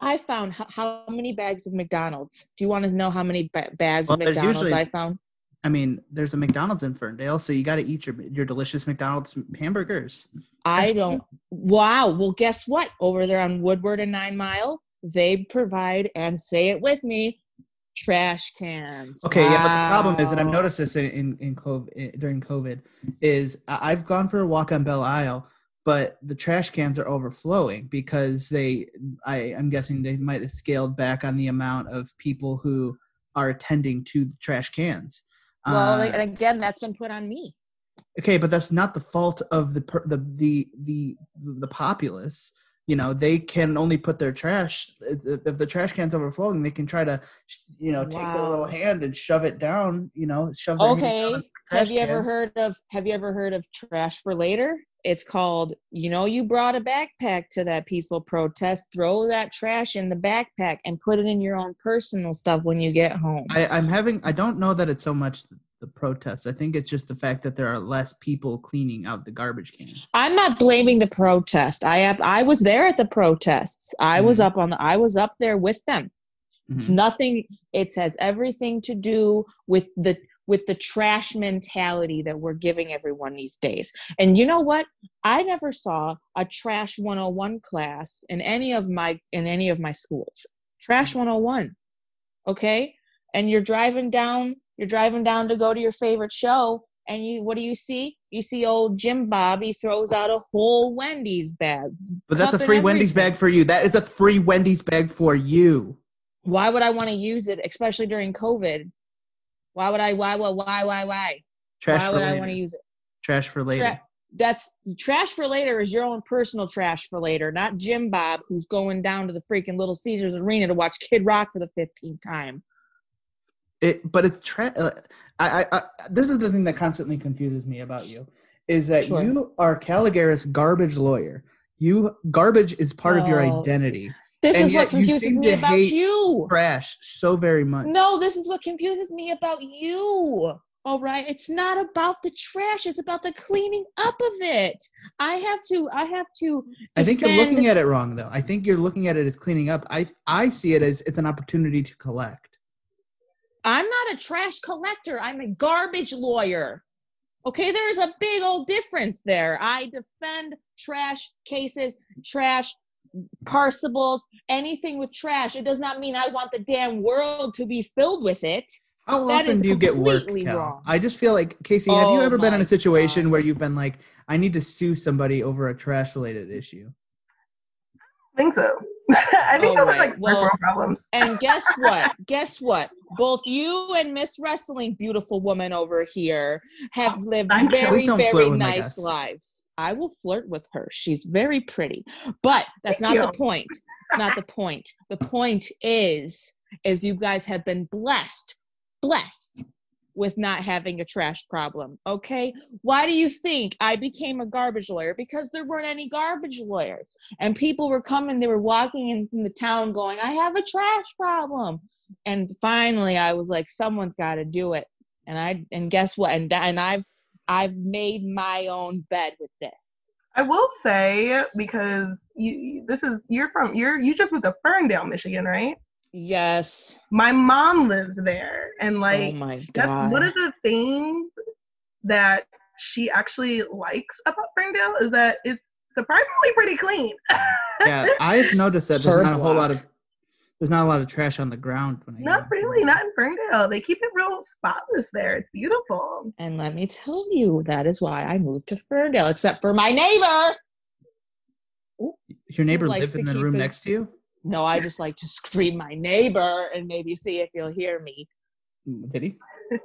i found how, how many bags of mcdonald's? Do you want to know how many ba- bags Well, of mcdonald's usually- i found I mean, there's a McDonald's in Ferndale, so you got to eat your your delicious McDonald's hamburgers. I don't. Wow. Well, guess what? Over there on Woodward and Nine Mile, they provide and say it with me trash cans. Okay, yeah, but the problem is, and I've noticed this in in, in COVID eh, during COVID, is I've gone for a walk on Belle Isle, but the trash cans are overflowing because they, I, I'm guessing they might have scaled back on the amount of people who are attending to the trash cans. Well, Uh, and again, that's been put on me. okay, but that's not the fault of the the the the the populace. You know, they can only put their trash. If the trash can's overflowing, they can try to, you know, take their little hand and shove it down. You know, shove. Their Okay. Have you ever heard of Have you ever heard of trash for later? It's called. You know, you brought a backpack to that peaceful protest. Throw that trash in the backpack and put it in your own personal stuff when you get home. I, I'm having. I don't know that it's so much the, protests. I think it's just the fact that there are less people cleaning out the garbage cans. I'm not blaming the protest. I have, I was there at the protests. I was Mhm. up on the I was up there with them. It's Mhm. nothing it has everything to do with the with the trash mentality that we're giving everyone these days. And you know what? I never saw a trash 101 class in any of my in any of my schools. Trash 101. Okay? And you're driving down, you're driving down to go to your favorite show and you what do you see? You see old Jim Bob, he throws out a whole Wendy's bag. But that's a free Wendy's bag for you. That is a free Wendy's bag for you. Why would I want to use it, especially during COVID? Why would I? Why? Why? Why? Why? Why? Trash why for would I want to use it? Trash for later. Tra- that's trash for later is your own personal trash for later, not Jim Bob who's going down to the freaking Little Caesars Arena to watch Kid Rock for the 15th time. It but it's tra- uh, I, I, I this is the thing that constantly confuses me about you is that Sure. you are Cal Legaris garbage lawyer you garbage is part of your Oh, identity This And is what confuses me about you. trash so very much No, this is what confuses me about you. All right, it's not about the trash; it's about the cleaning up of it. I have to. I have to. i think you're looking at it wrong though i think you're looking at it as cleaning up i i see it as it's an opportunity to collect I'm not a trash collector. I'm a garbage lawyer. Okay, there's a big old difference there. I defend trash cases, trash parcels, anything with trash. It does not mean I want the damn world to be filled with it. how That often is do you get work Cal? wrong. i just feel like KC have you Oh ever been in a situation God. where you've been like i need to sue somebody over a trash related issue I think so. I think those Alright, are like well- problems. And guess what? guess what? Both you and Miss Wrestling, beautiful woman over here, have oh, lived Thank very, Please don't flirt very nice lives. I will flirt with her. She's very pretty. But that's Thank not the point. Not the point. The point is, is you guys have been blessed, blessed with not having a trash problem. Okay. Why do you think I became a garbage lawyer? Because there weren't any garbage lawyers and people were coming they were walking in from the town going i have a trash problem and finally i was like someone's got to do it and i and guess what and tha- and i've i've made my own bed with this I will say because you this is you're from you're you just moved to Ferndale, Michigan, right? Yes My mom lives there, and oh like oh my that's one of the things that she actually likes about Ferndale is that it's surprisingly pretty clean. yeah i've noticed that there's Her not a whole lot of there's not a lot of trash on the ground when I go not there. really, not in Ferndale. They keep it real spotless there. It's beautiful. and let me tell you that is why i moved to ferndale except for my neighbor Your neighbor lives in the room his- next to you? No i just like to scream my neighbor and maybe see if he'll hear me mm, Did he?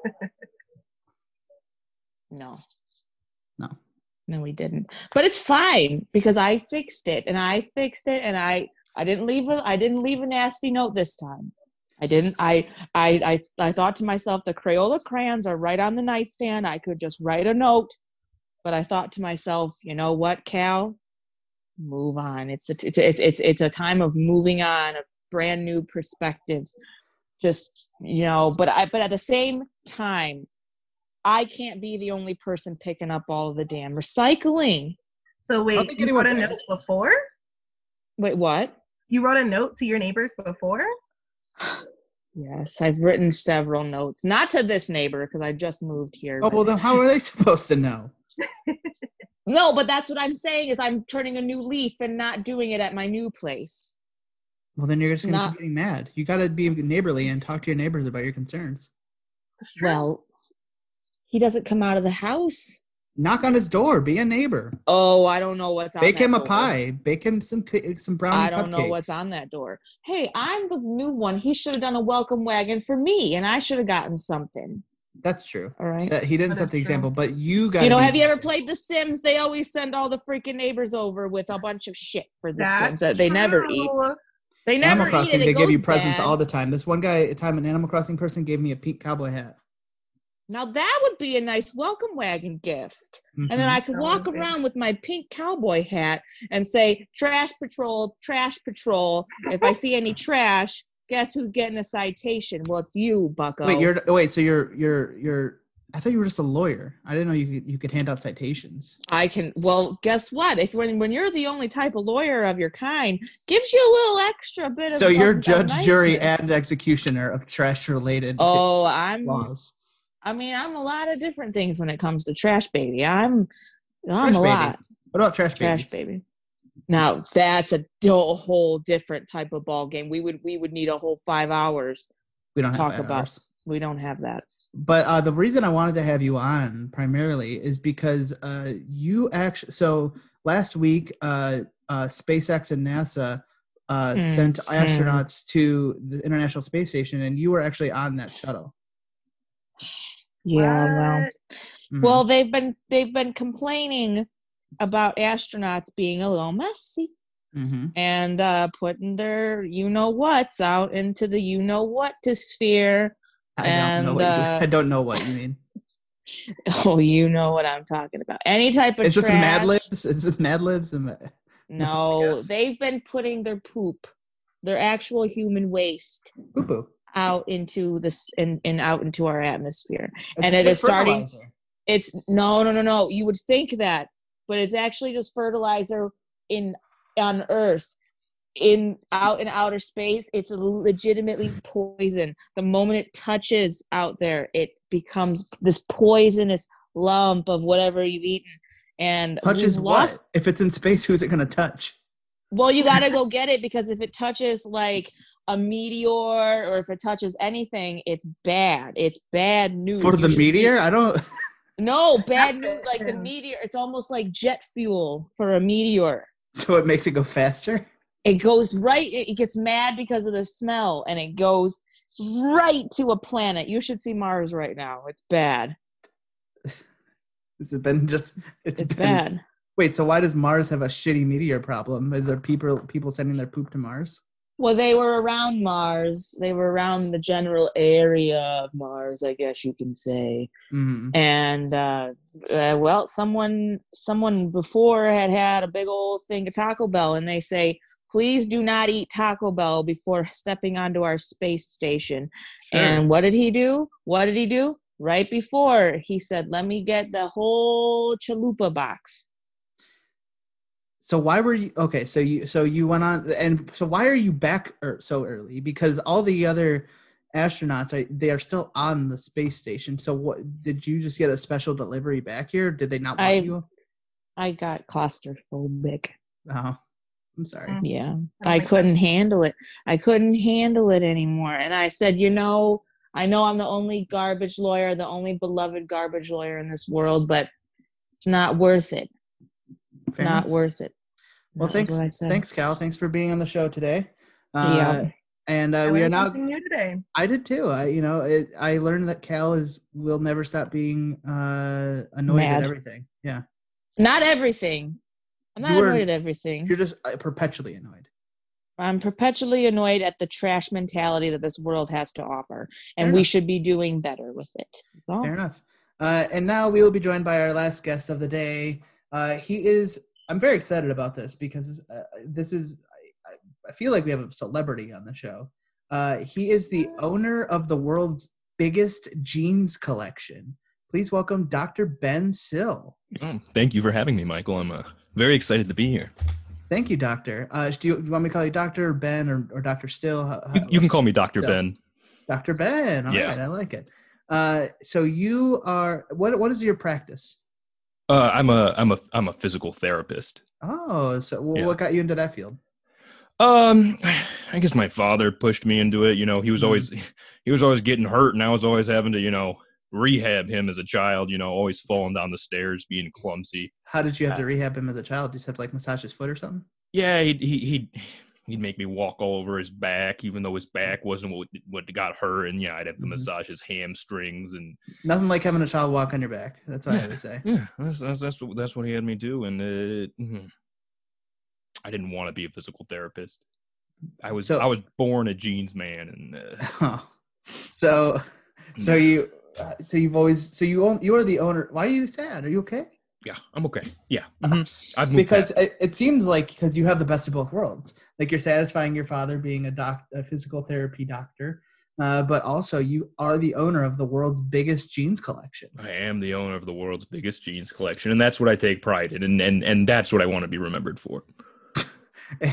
no No. No, we didn't. But it's fine because I fixed it and I fixed it and I I didn't leave a I didn't leave a nasty note this time. I didn't I I I, I thought to myself the Crayola crayons are right on the nightstand. I could just write a note. But I thought to myself, you know what, Cal? Move on. It's a, it's it's it's it's a time of moving on, of brand new perspectives. Just you know, but I but at the same time, I can't be the only person picking up all of the damn recycling. So wait, you wrote anyone's a note asked. before? Wait, what? You wrote a note to your neighbors before? Yes, I've written several notes. Not to this neighbor because I just moved here. Oh but- well, then how are they supposed to know? no, but that's what I'm saying is I'm turning a new leaf and not doing it at my new place. Well, then you're just gonna Not- keep getting mad. You gotta be neighborly and talk to your neighbors about your concerns. Well, he doesn't come out of the house. Knock on his door. Be a neighbor. Oh, I don't know what's on that door. Bake him a pie. Bake him some some brownie I don't know what's on that door. Hey, I'm the new one. He should have done a welcome wagon for me, and I should have gotten something. That's true. All right. That he didn't set the true. example, but you guys. you know, have you ever played The Sims? They always send all the freaking neighbors over with a bunch of shit for The Sims that they never eat. They never Animal Crossing? eat it. They It give you presents bad. all the time. This one guy, a time an Animal Crossing person gave me a pink cowboy hat. Now that would be a nice welcome wagon gift. And then Mhm. I could That walk would be. around with my pink cowboy hat and say, Trash Patrol, Trash Patrol. If I see any trash, guess who's getting a citation? Well, it's you, Bucko. Wait, you're wait. So you're you're you're. I thought you were just a lawyer. I didn't know you could, you could hand out citations. I can well guess what? If when when you're the only type of lawyer of your kind, gives you a little extra bit of So you're judge, jury, and executioner of trash related Oh, I'm laws. I mean, I'm a lot of different things when it comes to trash baby. I'm I'm Trash a baby. lot. What about trash Trash babies? baby. Now that's a whole different type of ball game. We would we would need a whole five hours We don't to talk about. hours. We don't have that. But uh, the reason I wanted to have you on primarily is because uh, you actually. So last week, uh, uh, SpaceX and NASA uh, sent Mhm. astronauts to the International Space Station, and you were actually on that shuttle. Yeah, well. Mhm. Well, they've been they've been complaining about astronauts being a little messy Mhm. and uh, putting their you know what's out into the you know what to sphere. I don't know and, what you, uh, I don't know what you mean. Oh, you know what I'm talking about. Any type of Is this trash. Mad Libs? Is this Mad Libs? No, they've been putting their poop, their actual human waste, boo. out into this and, and out into our atmosphere. It's And it is starting- It's no, no, no, no. You would think that, but it's actually just fertilizer in on Earth. In out in outer space, it's legitimately poison. The moment it touches out there, it becomes this poisonous lump of whatever you've eaten. And Touches we've what? If it's in space, who's it going to touch? Well, you got to go get it because if it touches like a meteor or if it touches anything, it's bad. It's bad news. For You the see- meteor? I don't. No, bad news. Like the meteor, it's almost like jet fuel for a meteor. So it makes it go faster? It goes right, it it gets mad because of the smell and it goes right to a planet. You should see Mars right now. It's bad. Has it been just. It's been- bad. Wait, so why does Mars have a shitty meteor problem? Is there people people sending their poop to Mars? Well, they were around Mars. They were around the general area of Mars, I guess you can say. hmm and uh, uh, well someone someone before had had a big old thing of taco bell and they say please do not eat taco bell before stepping onto our space station Sure. and what did he do what did he do right before he said let me get the whole chalupa box So why were you okay? So you so you went on and so why are you back er, so early? Because all the other astronauts are they are still on the space station. So what did you just get a special delivery back here? Did they not want I- you? i got claustrophobic Oh, I'm sorry. Mm. yeah Oh i couldn't handle it i couldn't handle it anymore and i said you know i know i'm the only garbage lawyer the only beloved garbage lawyer in this world but it's not worth it it's Fair not enough. worth it Well, thanks, what I said. thanks, Cal. Thanks for being on the show today. Uh, Yeah. And uh, we are learned now. new today. I did too. I, you know, it, I learned that Cal is will never stop being uh, annoyed Mad. at everything. Yeah, not everything i'm not You were- annoyed at everything you're just uh, perpetually annoyed. i'm perpetually annoyed at the trash mentality that this world has to offer and Fair we enough. should be doing better with it that's all Fair enough. Uh, and now we will be joined by our last guest of the day. Uh, he is. I'm very excited about this because uh, this is. I, I- feel like we have a celebrity on the show. Uh, he is the owner of the world's biggest jeans collection. Please welcome Dr. Ben Sill. Oh, thank you for having me, Michael. I'm uh, very excited to be here. Thank you, Doctor. Uh, do, you, do you want me to call you Doctor Ben or, or Doctor Still? How- You, you can call me Dr. Yeah. Ben. Dr. Ben. All right, Yeah. I like it. Uh, so you are what? What is your practice? Uh, I'm a I'm a I'm a physical therapist. Oh, so wh- Yeah. what got you into that field? Um, I guess my father pushed me into it. You know, he was Mhm. always he was always getting hurt, and I was always having to, you know, rehab him as a child. You know, always falling down the stairs, being clumsy. How did you have to Uh, rehab him as a child? Did you just have to like massage his foot or something? Yeah, he'd he, he'd he'd make me walk all over his back, even though his back wasn't what what got hurt. And yeah, I'd have to Mhm. massage his hamstrings and Nothing like having a child walk on your back. That's what I Yeah. always say. Yeah, that's that's that's what, that's what he had me do, and uh, mhm. I didn't want to be a physical therapist. I was So- I was born a jeans man, and uh. So, so you, uh, so you've always, so you own, you are the owner. Why are you sad? Are you okay? Yeah, I'm okay. Yeah, mhm. Because it, it seems like because you have the best of both worlds. Like you're satisfying your father being a doc, a physical therapy doctor, uh, but also you are the owner of the world's biggest jeans collection. I am the owner of the world's biggest jeans collection, and that's what I take pride in, and and and that's what I want to be remembered for.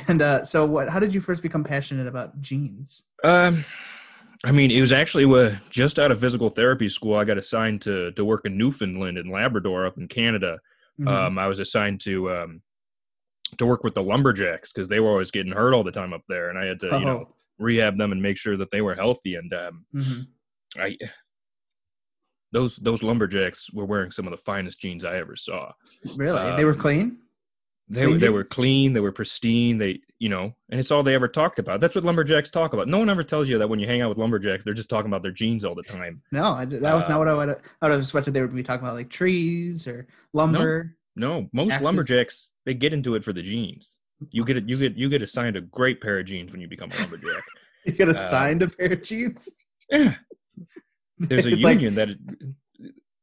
And uh, so, what? How did you first become passionate about jeans? Um, I mean, it was actually uh, just out of physical therapy school. I got assigned to to work in Newfoundland and Labrador up in Canada. Mhm. Um, I was assigned to um, to work with the lumberjacks because they were always getting hurt all the time up there, and I had to you know Oh. rehab them and make sure that they were healthy. And um, Mhm. I those those lumberjacks were wearing some of the finest jeans I ever saw. Really, they were Um, clean. They were, they were clean, they were pristine, they you know, and it's all they ever talked about. That's what lumberjacks talk about. No one ever tells you that when you hang out with lumberjacks, they're just talking about their jeans all the time. No, I, that was uh, not what I would. I would have expected they would be talking about, like trees or lumber. No, most Axes. lumberjacks they get into it for the jeans. You get it, you get you get assigned a great pair of jeans when you become a lumberjack. You get Uh, assigned a pair of jeans. yeah, there's a It's like- union that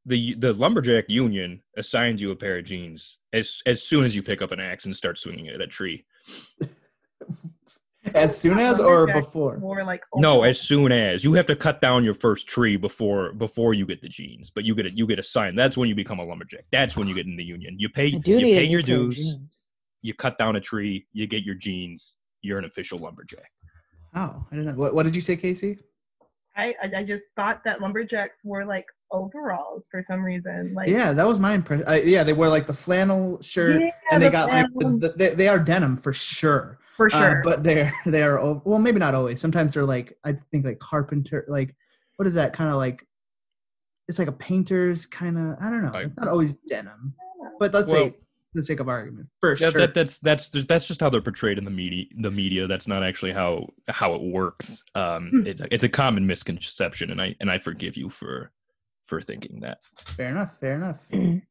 the the lumberjack union assigns you a pair of jeans as as soon as you pick up an axe and start swinging it at a tree. as soon as or before. More like No, as soon as you have to cut down your first tree before before you get the jeans, but you get it you get assigned. That's when you become a lumberjack. That's when you get in the union. You pay you pay your new dues. jeans. You cut down a tree. You get your jeans. You're an official lumberjack. Oh, I don't know. What, what did you say, KC? I, I I just thought that lumberjacks were like overalls for some reason. Like Yeah, that was my impression. Uh, yeah, they wear like the flannel shirt, Yeah, and they the got like flannel. the, the, they, they are denim for sure. for Uh, sure. but they're they are well, maybe not always. Sometimes they're like I think like carpenter, like what is that kind of like? It's like a painter's kind of. I don't know. Like- it's not always denim, but let's Well- say for the sake of argument, for Yeah, sure. that, that's that's that's just how they're portrayed in the media. The media. That's not actually how how it works. Um, Hmm. it's it's a common misconception, and I and I forgive you for for thinking that. fair enough. Fair enough.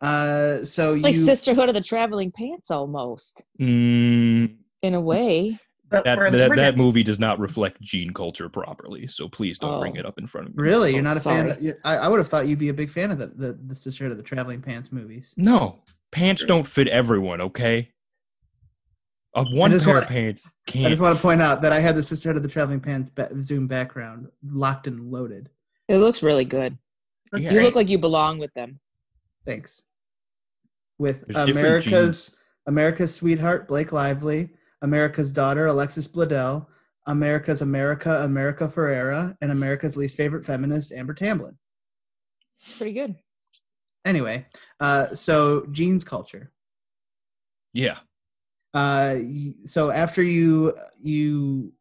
Uh, so It's you like Sisterhood of the Traveling Pants almost, Mm, in a way. but that, that that movie does not reflect jean culture properly. So please don't bring Oh. it up in front of me. really you're Oh, not a fan. Of, I, I would have thought you'd be a big fan of the the, the Sisterhood of the Traveling Pants movies. No, pants don't fit everyone. Okay. A one pair want- of pants I can't. just want to point out that I had the Sisterhood of the Traveling Pants ba- Zoom background locked and loaded. It looks really good. That's You great. look like you belong with them. Thanks. With There's America's America's sweetheart Blake Lively, America's daughter Alexis Bledel, America's America America Ferrera, and America's least favorite feminist Amber Tamblyn. Pretty good. Anyway, uh, so jeans culture. yeah. Uh, so after you you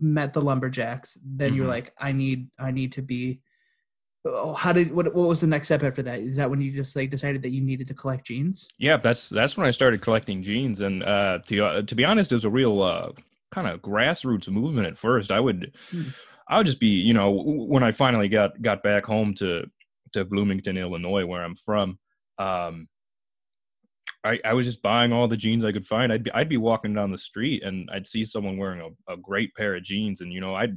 met the lumberjacks, then you're Mhm. like, I need I need to be. Oh, how did what what was the next step after that? Is that when you just like decided that you needed to collect jeans? Yeah, that's that's when I started collecting jeans, and uh, to uh, to be honest, it was a real uh, kind of grassroots movement at first. I would Hmm. I would just be, you know, when I finally got got back home to to Bloomington, Illinois, where I'm from. Um, I, I was just buying all the jeans I could find. I'd be, I'd be walking down the street and I'd see someone wearing a, a great pair of jeans, and you know, I'd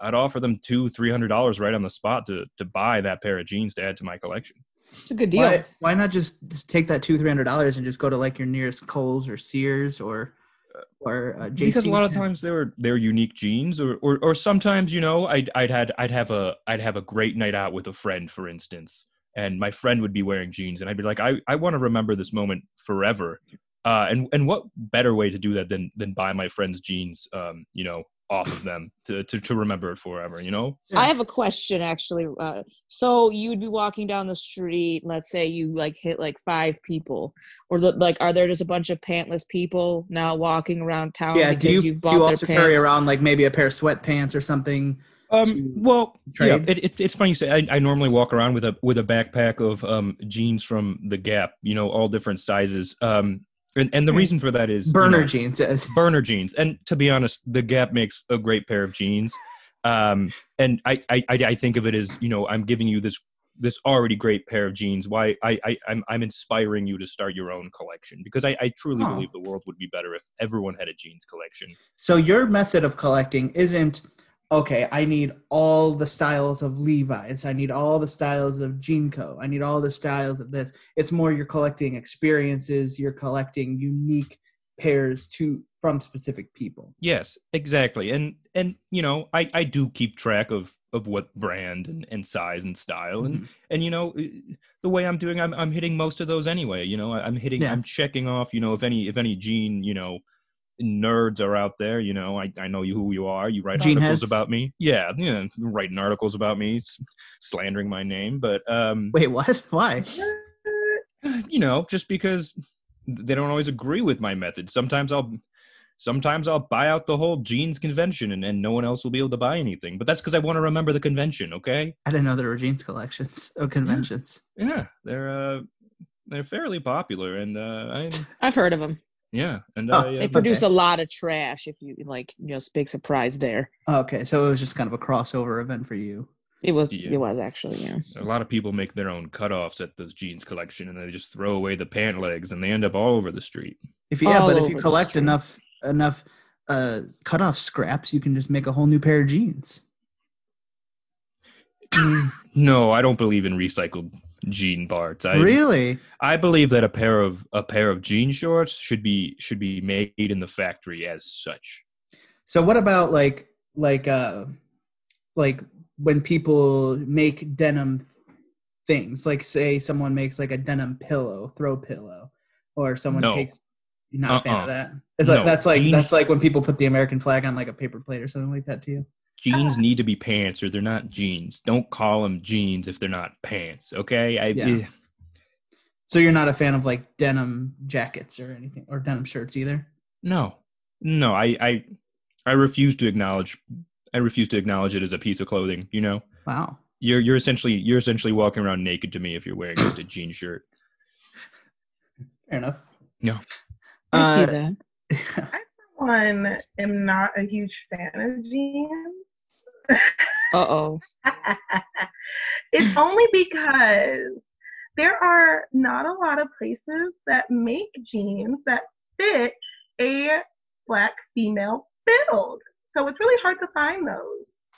I'd offer them two, three hundred dollars right on the spot to to buy that pair of jeans to add to my collection. It's a good deal. Why, why not just, just take that two three hundred dollars and just go to like your nearest Kohl's or Sears or or uh, JC? because a lot of times they were they were unique jeans or, or or sometimes you know I'd I'd had I'd have a I'd have a great night out with a friend for instance and my friend would be wearing jeans and I'd be like I, I want to remember this moment forever uh and and what better way to do that than than buy my friend's jeans um you know off of them to, to to remember it forever. You know. I have a question actually. Uh, so you would be walking down the street. Let's say you like hit like five people, or the, like are there just a bunch of pantless people now walking around town? yeah. Do you you've do you also their carry around like maybe a pair of sweatpants or something? Um, to well, yeah, it, it, it's funny you say. I, I normally walk around with a with a backpack of um jeans from the Gap. You know, all different sizes. Um, and, and the Hmm. reason for that is you Burner know, jeans says. burner jeans. And to be honest, the Gap makes a great pair of jeans. Um, and I, I, I I think of it as you know I'm giving you this this already great pair of jeans. Why I, I I'm I'm inspiring you to start your own collection because I, I truly Oh. believe the world would be better if everyone had a jeans collection. So your method of collecting isn't okay. I need all the styles of Levi's. I need all the styles of JNCO. I need all the styles of this. It's more you're collecting experiences. You're collecting unique pairs to from specific people. Yes, exactly. And and you know I I do keep track of of what brand and, and size and style and Mhm. and you know uh, the way i'm doing i'm, I'm hitting most of those anyway you know i'm hitting Yeah. i'm checking off you know if any if any gene you know nerds are out there you know i, I know you who you are you write Gene articles heads? about me yeah yeah writing articles about me slandering my name but um Wait, what? Why? you know just because they don't always agree with my method sometimes i'll sometimes i'll buy out the whole jeans convention and, and no one else will be able to buy anything but that's because i want to remember the convention okay I didn't know there were jeans collections or conventions. yeah they're uh they're fairly popular and uh i'm I've heard of them. Yeah and Oh, I, They uh, produce Okay. a lot of trash. If you like, you know, big surprise there. Okay, so it was just kind of a crossover event for you. It was. Yeah. It was actually. Yes. a lot of people make their own cutoffs at this jeans collection and they just throw away the pant legs and they end up all over the street If you, yeah, All but if you collect enough enough uh cut off scraps, you can just make a whole new pair of jeans. no i don't believe in recycled jean parts i really? I believe that a pair of a pair of jean shorts should be should be made in the factory as such. So what about like like uh like when people make denim things, like say someone makes like a denim pillow, throw pillow, or someone No. takes you're not a fan Uh-uh. of that. It's like No. that's like that's like when people put the American flag on like a paper plate or something like that too. Jeans need to be pants or they're not jeans. Don't call them jeans if they're not pants. Okay, I Yeah. eh, So you're not a fan of like denim jackets or anything or denim shirts either. no, no. I I I refuse to acknowledge. I refuse to acknowledge it as a piece of clothing. You know, Wow. you're you're essentially you're essentially walking around naked to me if you're wearing just a jean shirt. Fair enough. No. I see Uh, that. I, for one, am not a huge fan of jeans. Uh oh. it's only because there are not a lot of places that make jeans that fit a black female build. So it's really hard to find those.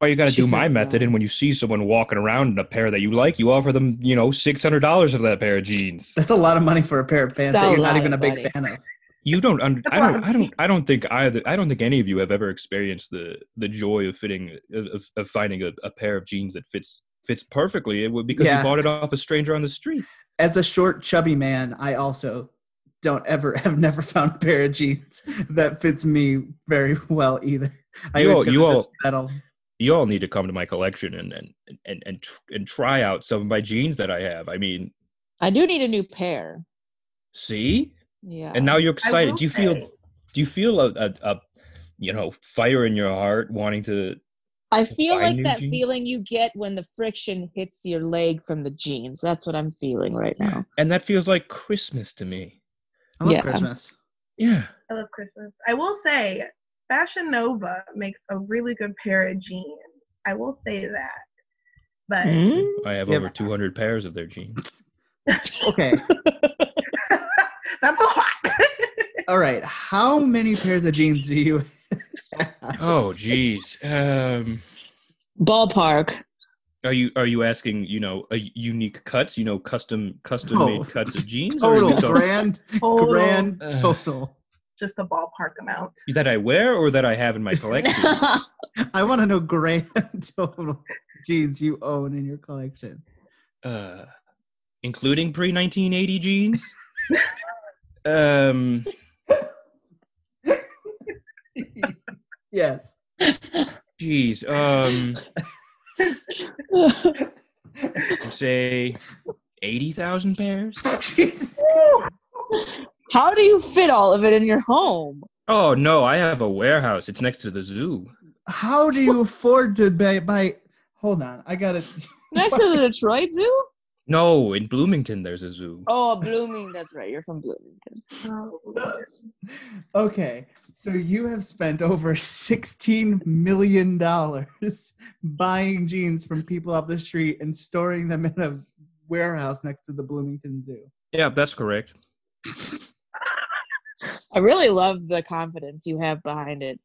Well, you got to do my method, wrong. and when you see someone walking around in a pair that you like, you offer them, you know, six hundred dollars for that pair of jeans. That's a lot of money for a pair of pants that you're not even a of big money. fan of. You don't. Un- That's I a lot don't. I don't. I don't think either. I don't think any of you have ever experienced the the joy of fitting of, of, of finding a, a pair of jeans that fits fits perfectly. It would because Yeah. you bought it off a stranger on the street. As a short, chubby man, I also don't ever have never found a pair of jeans that fits me very well either. I You always all- gotta you all- just settle. You all need to come to my collection and and and and, tr- and try out some of my jeans that I have. I mean, I do need a new pair. see, Yeah. and now you're excited. Do you feel? say, Do you feel a, a, a you know fire in your heart wanting to I feel buy like that jeans? feeling you get when the friction hits your leg from the jeans. That's what I'm feeling right now. and that feels like Christmas to me. I love Yeah. Christmas. Yeah. I love Christmas. I will say, Fashion Nova makes a really good pair of jeans. I will say that. But Mm? I have Yeah, over 200 pairs of their jeans. Okay. that's a lot. All right. How many pairs of jeans do you have? Oh, geez. Um, Ballpark. are you are you asking you know a unique cuts? You know, custom custom made cuts of jeans, or is total it grand Total, Uh, total. just a ballpark amount. that I wear or that I have in my collection? I want to know grand total jeans you own in your collection. uh, including pre 1980 jeans. Um, Yes. Jeez. Um, say eighty thousand pairs. Jesus. How do you fit all of it in your home? Oh no, I have a warehouse. It's next to the zoo. How do you afford to buy? buy hold on, I got it. Next to the Detroit Zoo? No, in Bloomington there's a zoo. Oh, Blooming. That's right. You're from Bloomington. Okay, so you have spent over sixteen million dollars buying jeans from people off the street and storing them in a warehouse next to the Bloomington Zoo. Yeah, that's correct. I really love the confidence you have behind it.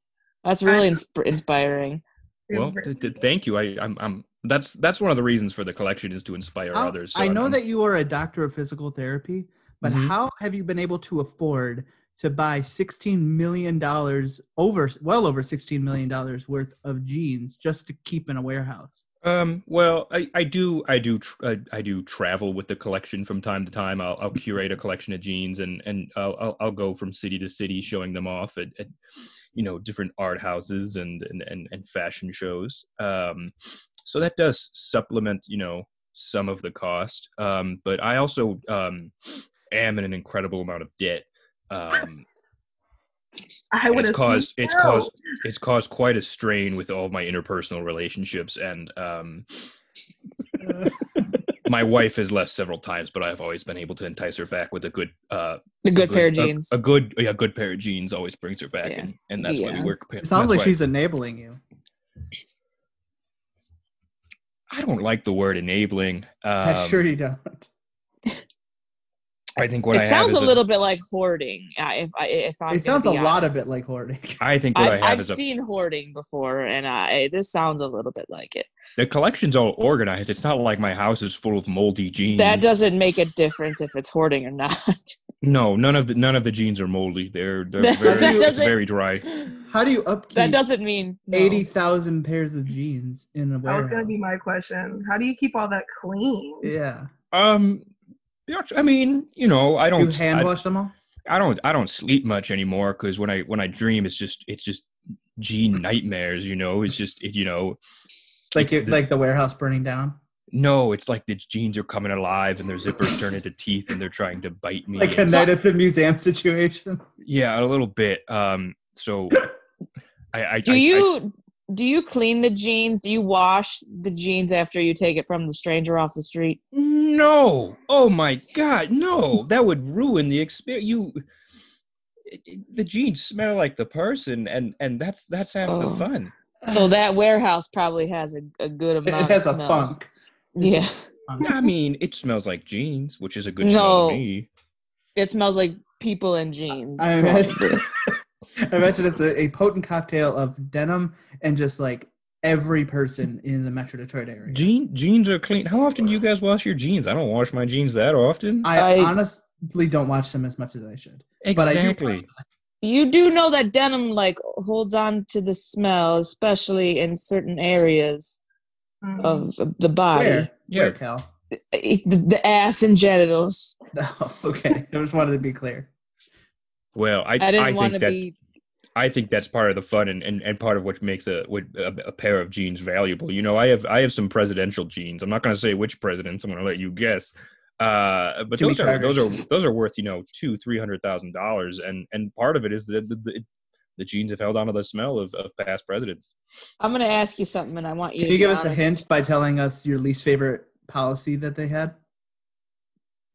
That's really insp- inspiring. Well, th- th- thank you. I, I'm, I'm. That's that's one of the reasons for the collection is to inspire How- others. so I know I'm- that you are a doctor of physical therapy, but Mhm. how have you been able to afford to buy sixteen million dollars over, well over sixteen million dollars worth of jeans just to keep in a warehouse? Um, well, I, I do I do tr- I, I do travel with the collection from time to time. I'll, I'll curate a collection of jeans and and I'll, I'll I'll go from city to city showing them off at, at you know different art houses and and and, and fashion shows. Um, so that does supplement you know some of the cost. Um, but I also um am in an incredible amount of debt. Um, I would it's caused it's no. caused it's caused quite a strain with all my interpersonal relationships and um my wife has left several times but i've always been able to entice her back with a good uh A good pair of jeans. a, good yeah good pair of jeans always brings her back Yeah. and, and that's why we work It sounds like why- she's enabling you. i don't like the word enabling um, I'm sure you don't. I think what it i have sounds is a little bit like hoarding. uh, If I if I'm it sounds a gonna lot of honest. it like hoarding. i think what i, I, have I've is a seen hoarding before, and I this sounds a little bit like it. the collection's all organized it's not like my house is full of moldy jeans That doesn't make a difference if it's hoarding or not. no none of the none of the jeans are moldy they're they're very it's very dry How do you upkeep that doesn't mean no. eighty thousand pairs of jeans in a That warehouse? was gonna be my question. How do you keep all that clean? yeah. Um, yeah, I mean, you know, I don't, hand I, wash them all. I don't, I don't sleep much anymore because when I when I dream, it's just it's just jean nightmares. You know, it's just it, you know, Like it's it, the- like the warehouse burning down. no, it's like the jeans are coming alive and their zippers turn into teeth and they're trying to bite me. Like a night at the museum situation. yeah, a little bit. Um, so I, I Do I- I- you do you clean the jeans? Do you wash the jeans after you take it from the stranger off the street? No. Oh my God, no. That would ruin the experience. You, it- it- the jeans smell like the person, and and that's that's half Oh. the fun. So that warehouse probably has a, a good amount It amount has a of smells. funk. Yeah, I mean, it smells like jeans, which is a good smell No. to me. it smells like people in jeans. I probably. imagine, I imagine it's a, a potent cocktail of denim and just like every person in the Metro Detroit area. Jean, jeans are clean. How often do you guys wash your jeans? I don't wash my jeans that often. I, I- honestly don't wash them as much as I should, but I do. exactly. You do know that denim like holds on to the smell, especially in certain areas Mm. of the body, Where? Yeah. Where, Cal? the, the ass and genitals. Oh, okay. I just wanted to be clear. Well, I, I didn't I want think to that be. I think that's part of the fun and, and, and part of what makes a, a a pair of jeans valuable. You know, I have I have some presidential jeans. I'm not going to say which presidents. I'm going to let you guess. Uh, but Jimmy those are those are those are worth you know two three hundred thousand dollars, and and part of it is that the, the, the jeans have held on to the smell of, of past presidents. I'm gonna ask you something, and I want you. Can to you be give us a hint by telling us your least favorite policy that they had?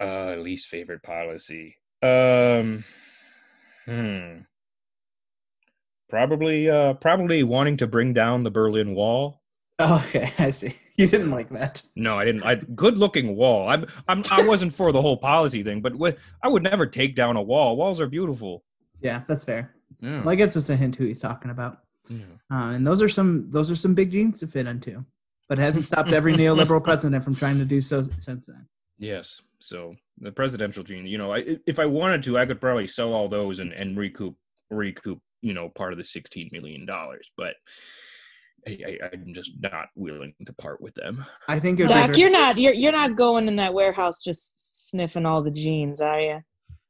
Uh, least favorite policy. Um, hmm. Probably, uh, probably wanting to bring down the Berlin Wall. Oh, okay, I see. You didn't like that. No, I didn't. I good looking wall. I'm, I'm, I wasn't for the whole policy thing, but what, I would never take down a wall. Walls are beautiful. Yeah, that's fair. Yeah. Well, I guess it's a hint who he's talking about. Yeah. Uh, and those are some those are some big jeans to fit into, but it hasn't stopped every neoliberal president from trying to do so since then. Yes. So the presidential jean, you know, I, if I wanted to, I could probably sell all those and, and recoup, recoup, you know, part of the sixteen million dollars. But I, I, I'm just not willing to part with them. I think it would Doc, be you're not you're you're not going in that warehouse just sniffing all the jeans, are you?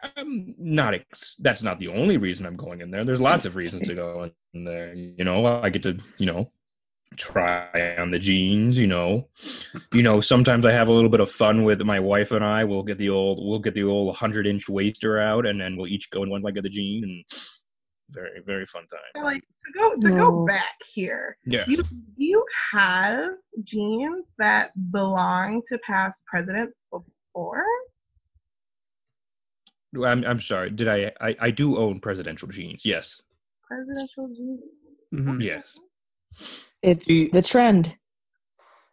I'm not. Ex- that's not the only reason I'm going in there. There's lots of reasons to go in there. You know, I get to you know try on the jeans. You know, you know sometimes I have a little bit of fun with my wife and I. We'll get the old we'll get the old hundred inch waister out, and then we'll each go in one leg of the jean, and very very fun time. Like to go to go back here. Yeah. You do you have jeans that belong to past presidents before? I'm I'm sorry. Did I I, I do own presidential jeans? Yes. Presidential jeans. Mhm. Yes. It's Do the trend.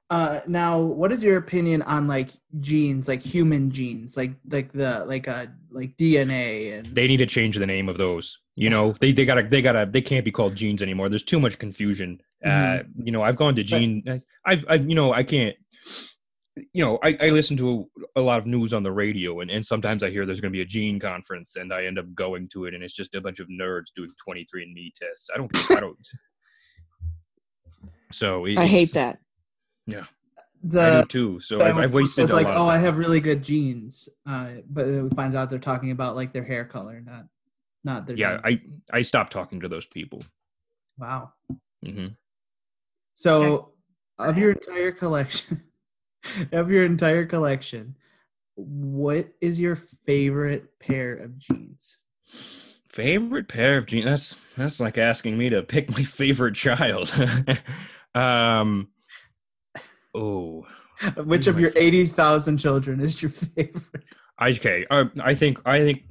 Uh, now, what is your opinion on like genes, like human genes, like like the like uh like DNA and They need to change the name of those. You know, they they gotta they gotta they can't be called genes anymore. There's too much confusion. Uh, you know, I've gone to gene. I've I've you know I can't. You know, I, I listen to a, a lot of news on the radio, and, and sometimes I hear there's going to be a gene conference, and I end up going to it, and it's just a bunch of nerds doing 23andMe tests. I don't. I don't. So I hate that. I the do too. So that I've, I've one wasted was a like, lot. oh, I have really good genes, uh, but we find out they're talking about like their hair color, not not their. yeah, genes. I I stopped talking to those people. wow. hmm So, of your entire collection, of your entire collection, what is your favorite pair of jeans? Favorite pair of jeans? That's that's like asking me to pick my favorite child. um. Oh, Which of your fa- eighty thousand children is your favorite? I okay. I, I think I think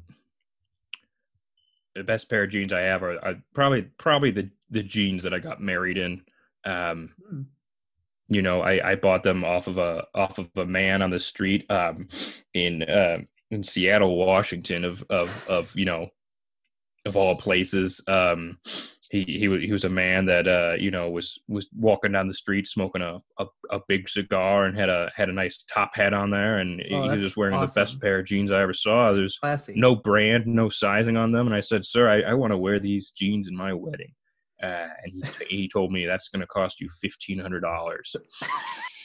the best pair of jeans I have are, are probably probably the the jeans that I got married in. Um, Hmm. you know, I I bought them off of a off of a man on the street um in uh, in Seattle, Washington. Of of of you know, of all places. Um, he he he was a man that uh you know was was walking down the street smoking a a, a big cigar and had a had a nice top hat on there and Oh, he was just wearing the best pair of jeans I ever saw. There's Classy. no brand, no sizing on them. And I said, sir, I, I want to wear these jeans in my wedding. Uh, and he, he told me that's going to cost you $1,500.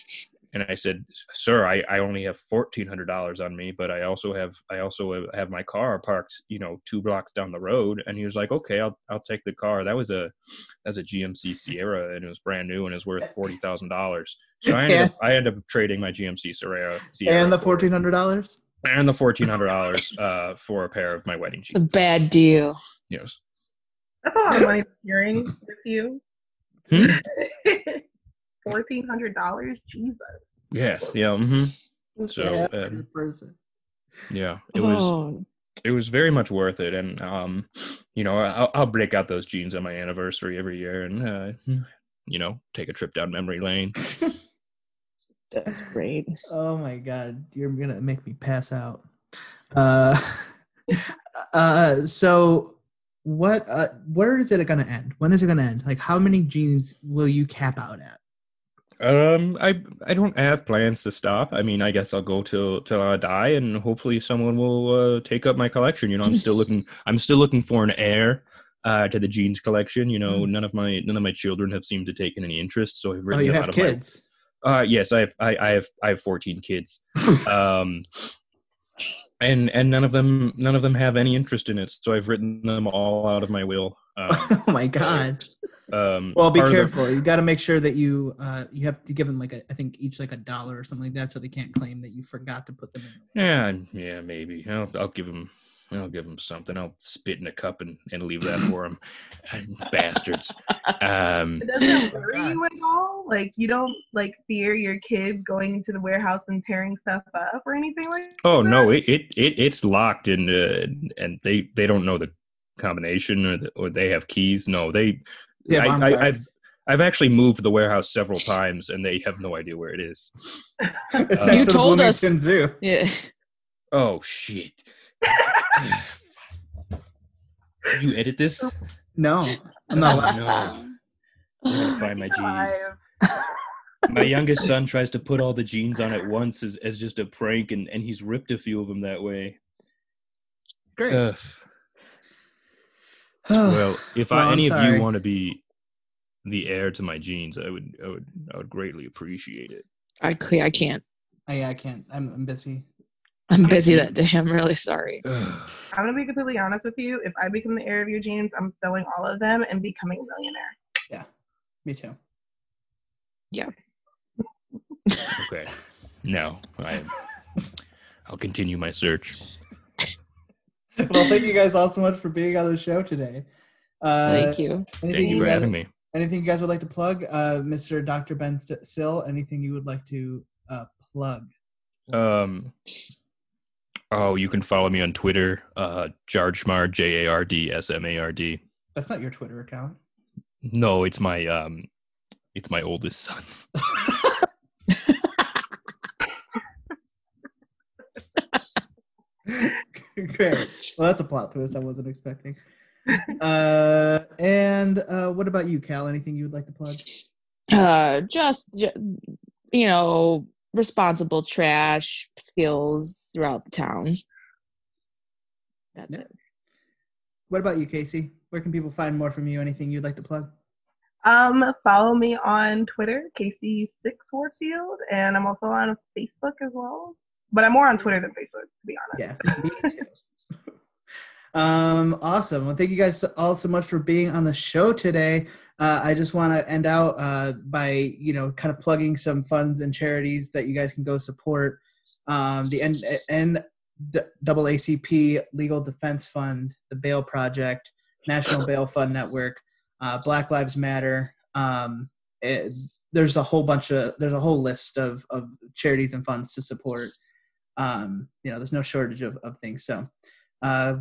And I said, sir, I, I only have $1,400 on me, but I also have, I also have my car parked, you know, two blocks down the road. And he was like, okay, I'll, I'll take the car. That was a, that was a GMC Sierra and it was brand new and it was worth $40,000. So I ended, up, I ended up trading my GMC Sierra, Sierra and the fourteen hundred dollars. and the fourteen hundred dollars uh, for a pair of my wedding shoes. It's a bad deal. Yes. That's a lot of money hearing with you. Hmm? Fourteen hundred dollars, Jesus. Yes. Yeah. Mm-hmm. So Yeah, um, person. yeah, it was Oh, it was very much worth it, and um, you know, I'll, I'll break out those jeans on my anniversary every year, and uh, you know, take a trip down memory lane. that's great. Oh my god, you're gonna make me pass out. Uh, uh, so what? Uh, where is it gonna end? When is it gonna end? Like, how many jeans will you cap out at? Um, I I don't have plans to stop. I mean, I guess I'll go till till I die, and hopefully someone will uh, take up my collection. You know, I'm still looking. I'm still looking for an heir uh, to the jeans collection. You know, none of my none of my children have seemed to taken any interest, so I've Oh, written you a have lot of my kids. Uh, yes, I have. I, I have. I have fourteen kids. um, and and none of them none of them have any interest in it. So I've written them all out of my will. Um, oh my god. um, Well, be part of the- careful. You got to make sure that you uh you have to give them like a I think each like a dollar or something like that, so they can't claim that you forgot to put them in. yeah, yeah, maybe. I'll, I'll give them. I'll give them something. I'll spit in a cup and, and leave that for them. Bastards. Um, It doesn't Oh, worry God. you at all. Like you don't like fear your kids going into the warehouse and tearing stuff up or anything like. oh that? no, it, it, it it's locked and uh, and they they don't know the combination or the, or they have keys. No, they. Yeah, I, bomb I, I've. I've actually moved the warehouse several times and they have no idea where it is. It's uh, You to told us. Bloomington Zoo. Yeah. Oh shit! you edit this? No, I'm not. allowed- No. I'm gonna find my jeans. My youngest son tries to put all the jeans on at once as, as just a prank, and, and he's ripped a few of them that way. Great. Ugh. well, if Well, I, I'm any of you want to be the heir to my jeans, I would I would I would greatly appreciate it. I, ca- I can't. Oh, I, I can't. I'm, I'm busy. I'm busy that day. I'm really sorry. I'm gonna be completely honest with you. If I become the heir of your jeans, I'm selling all of them and becoming a millionaire. Yeah, me too. Yeah. okay. No, I. I'll continue my search. well, thank you guys all so much for being on the show today. Uh, Thank you. Anything Thank you for guys, having me. Anything you guys would like to plug, uh, Mr. Dr. Ben St- Sill? Anything you would like to uh, plug? Um. Oh, you can follow me on Twitter, uh, Jardshmard, J A R D S M A R D. That's not your Twitter account. No, it's my um, it's my oldest son's. Great. Well, that's a plot twist I wasn't expecting. Uh, and uh, what about you, Cal? Anything you would like to plug? Uh, just you know, responsible trash skills throughout the town. That's Yeah. it. What about you, KC? Where can people find more from you? Anything you'd like to plug? Um, follow me on Twitter, KC Six Warfield, and I'm also on Facebook as well. But I'm more on Twitter than Facebook, to be honest. Yeah, um, awesome. Well, thank you guys all so much for being on the show today. Uh, I just want to end out uh, by you know kind of plugging some funds and charities that you guys can go support. Um, the N, N double ACP Legal Defense Fund, the Bail Project, National Bail Fund Network, uh, Black Lives Matter. Um, it, there's a whole bunch of there's a whole list of of charities and funds to support um, you know there's no shortage of, of things. So uh,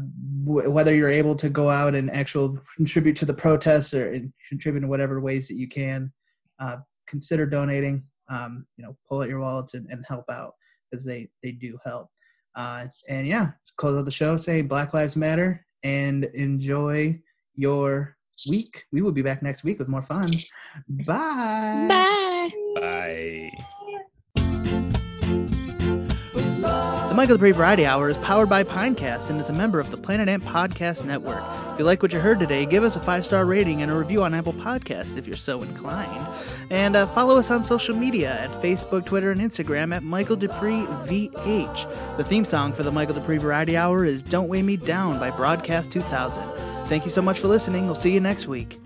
w- whether you're able to go out and actual contribute to the protests or in- contribute in whatever ways that you can uh, consider donating um, you know pull out your wallets and, and help out because they they do help. Uh, and yeah let's close out the show say black lives matter and enjoy your week. We will be back next week with more fun. Bye. Bye. Bye. Michael Duprey Variety Hour is powered by Pinecast and is a member of the Planet Ant Podcast Network. If you like what you heard today, give us a five star rating and a review on Apple Podcasts if you're so inclined. And uh, follow us on social media at Facebook, Twitter, and Instagram at Michael Duprey VH. The theme song for the Michael Duprey Variety Hour is Don't Weigh Me Down by Broadcast 2000. Thank you so much for listening. We'll see you next week.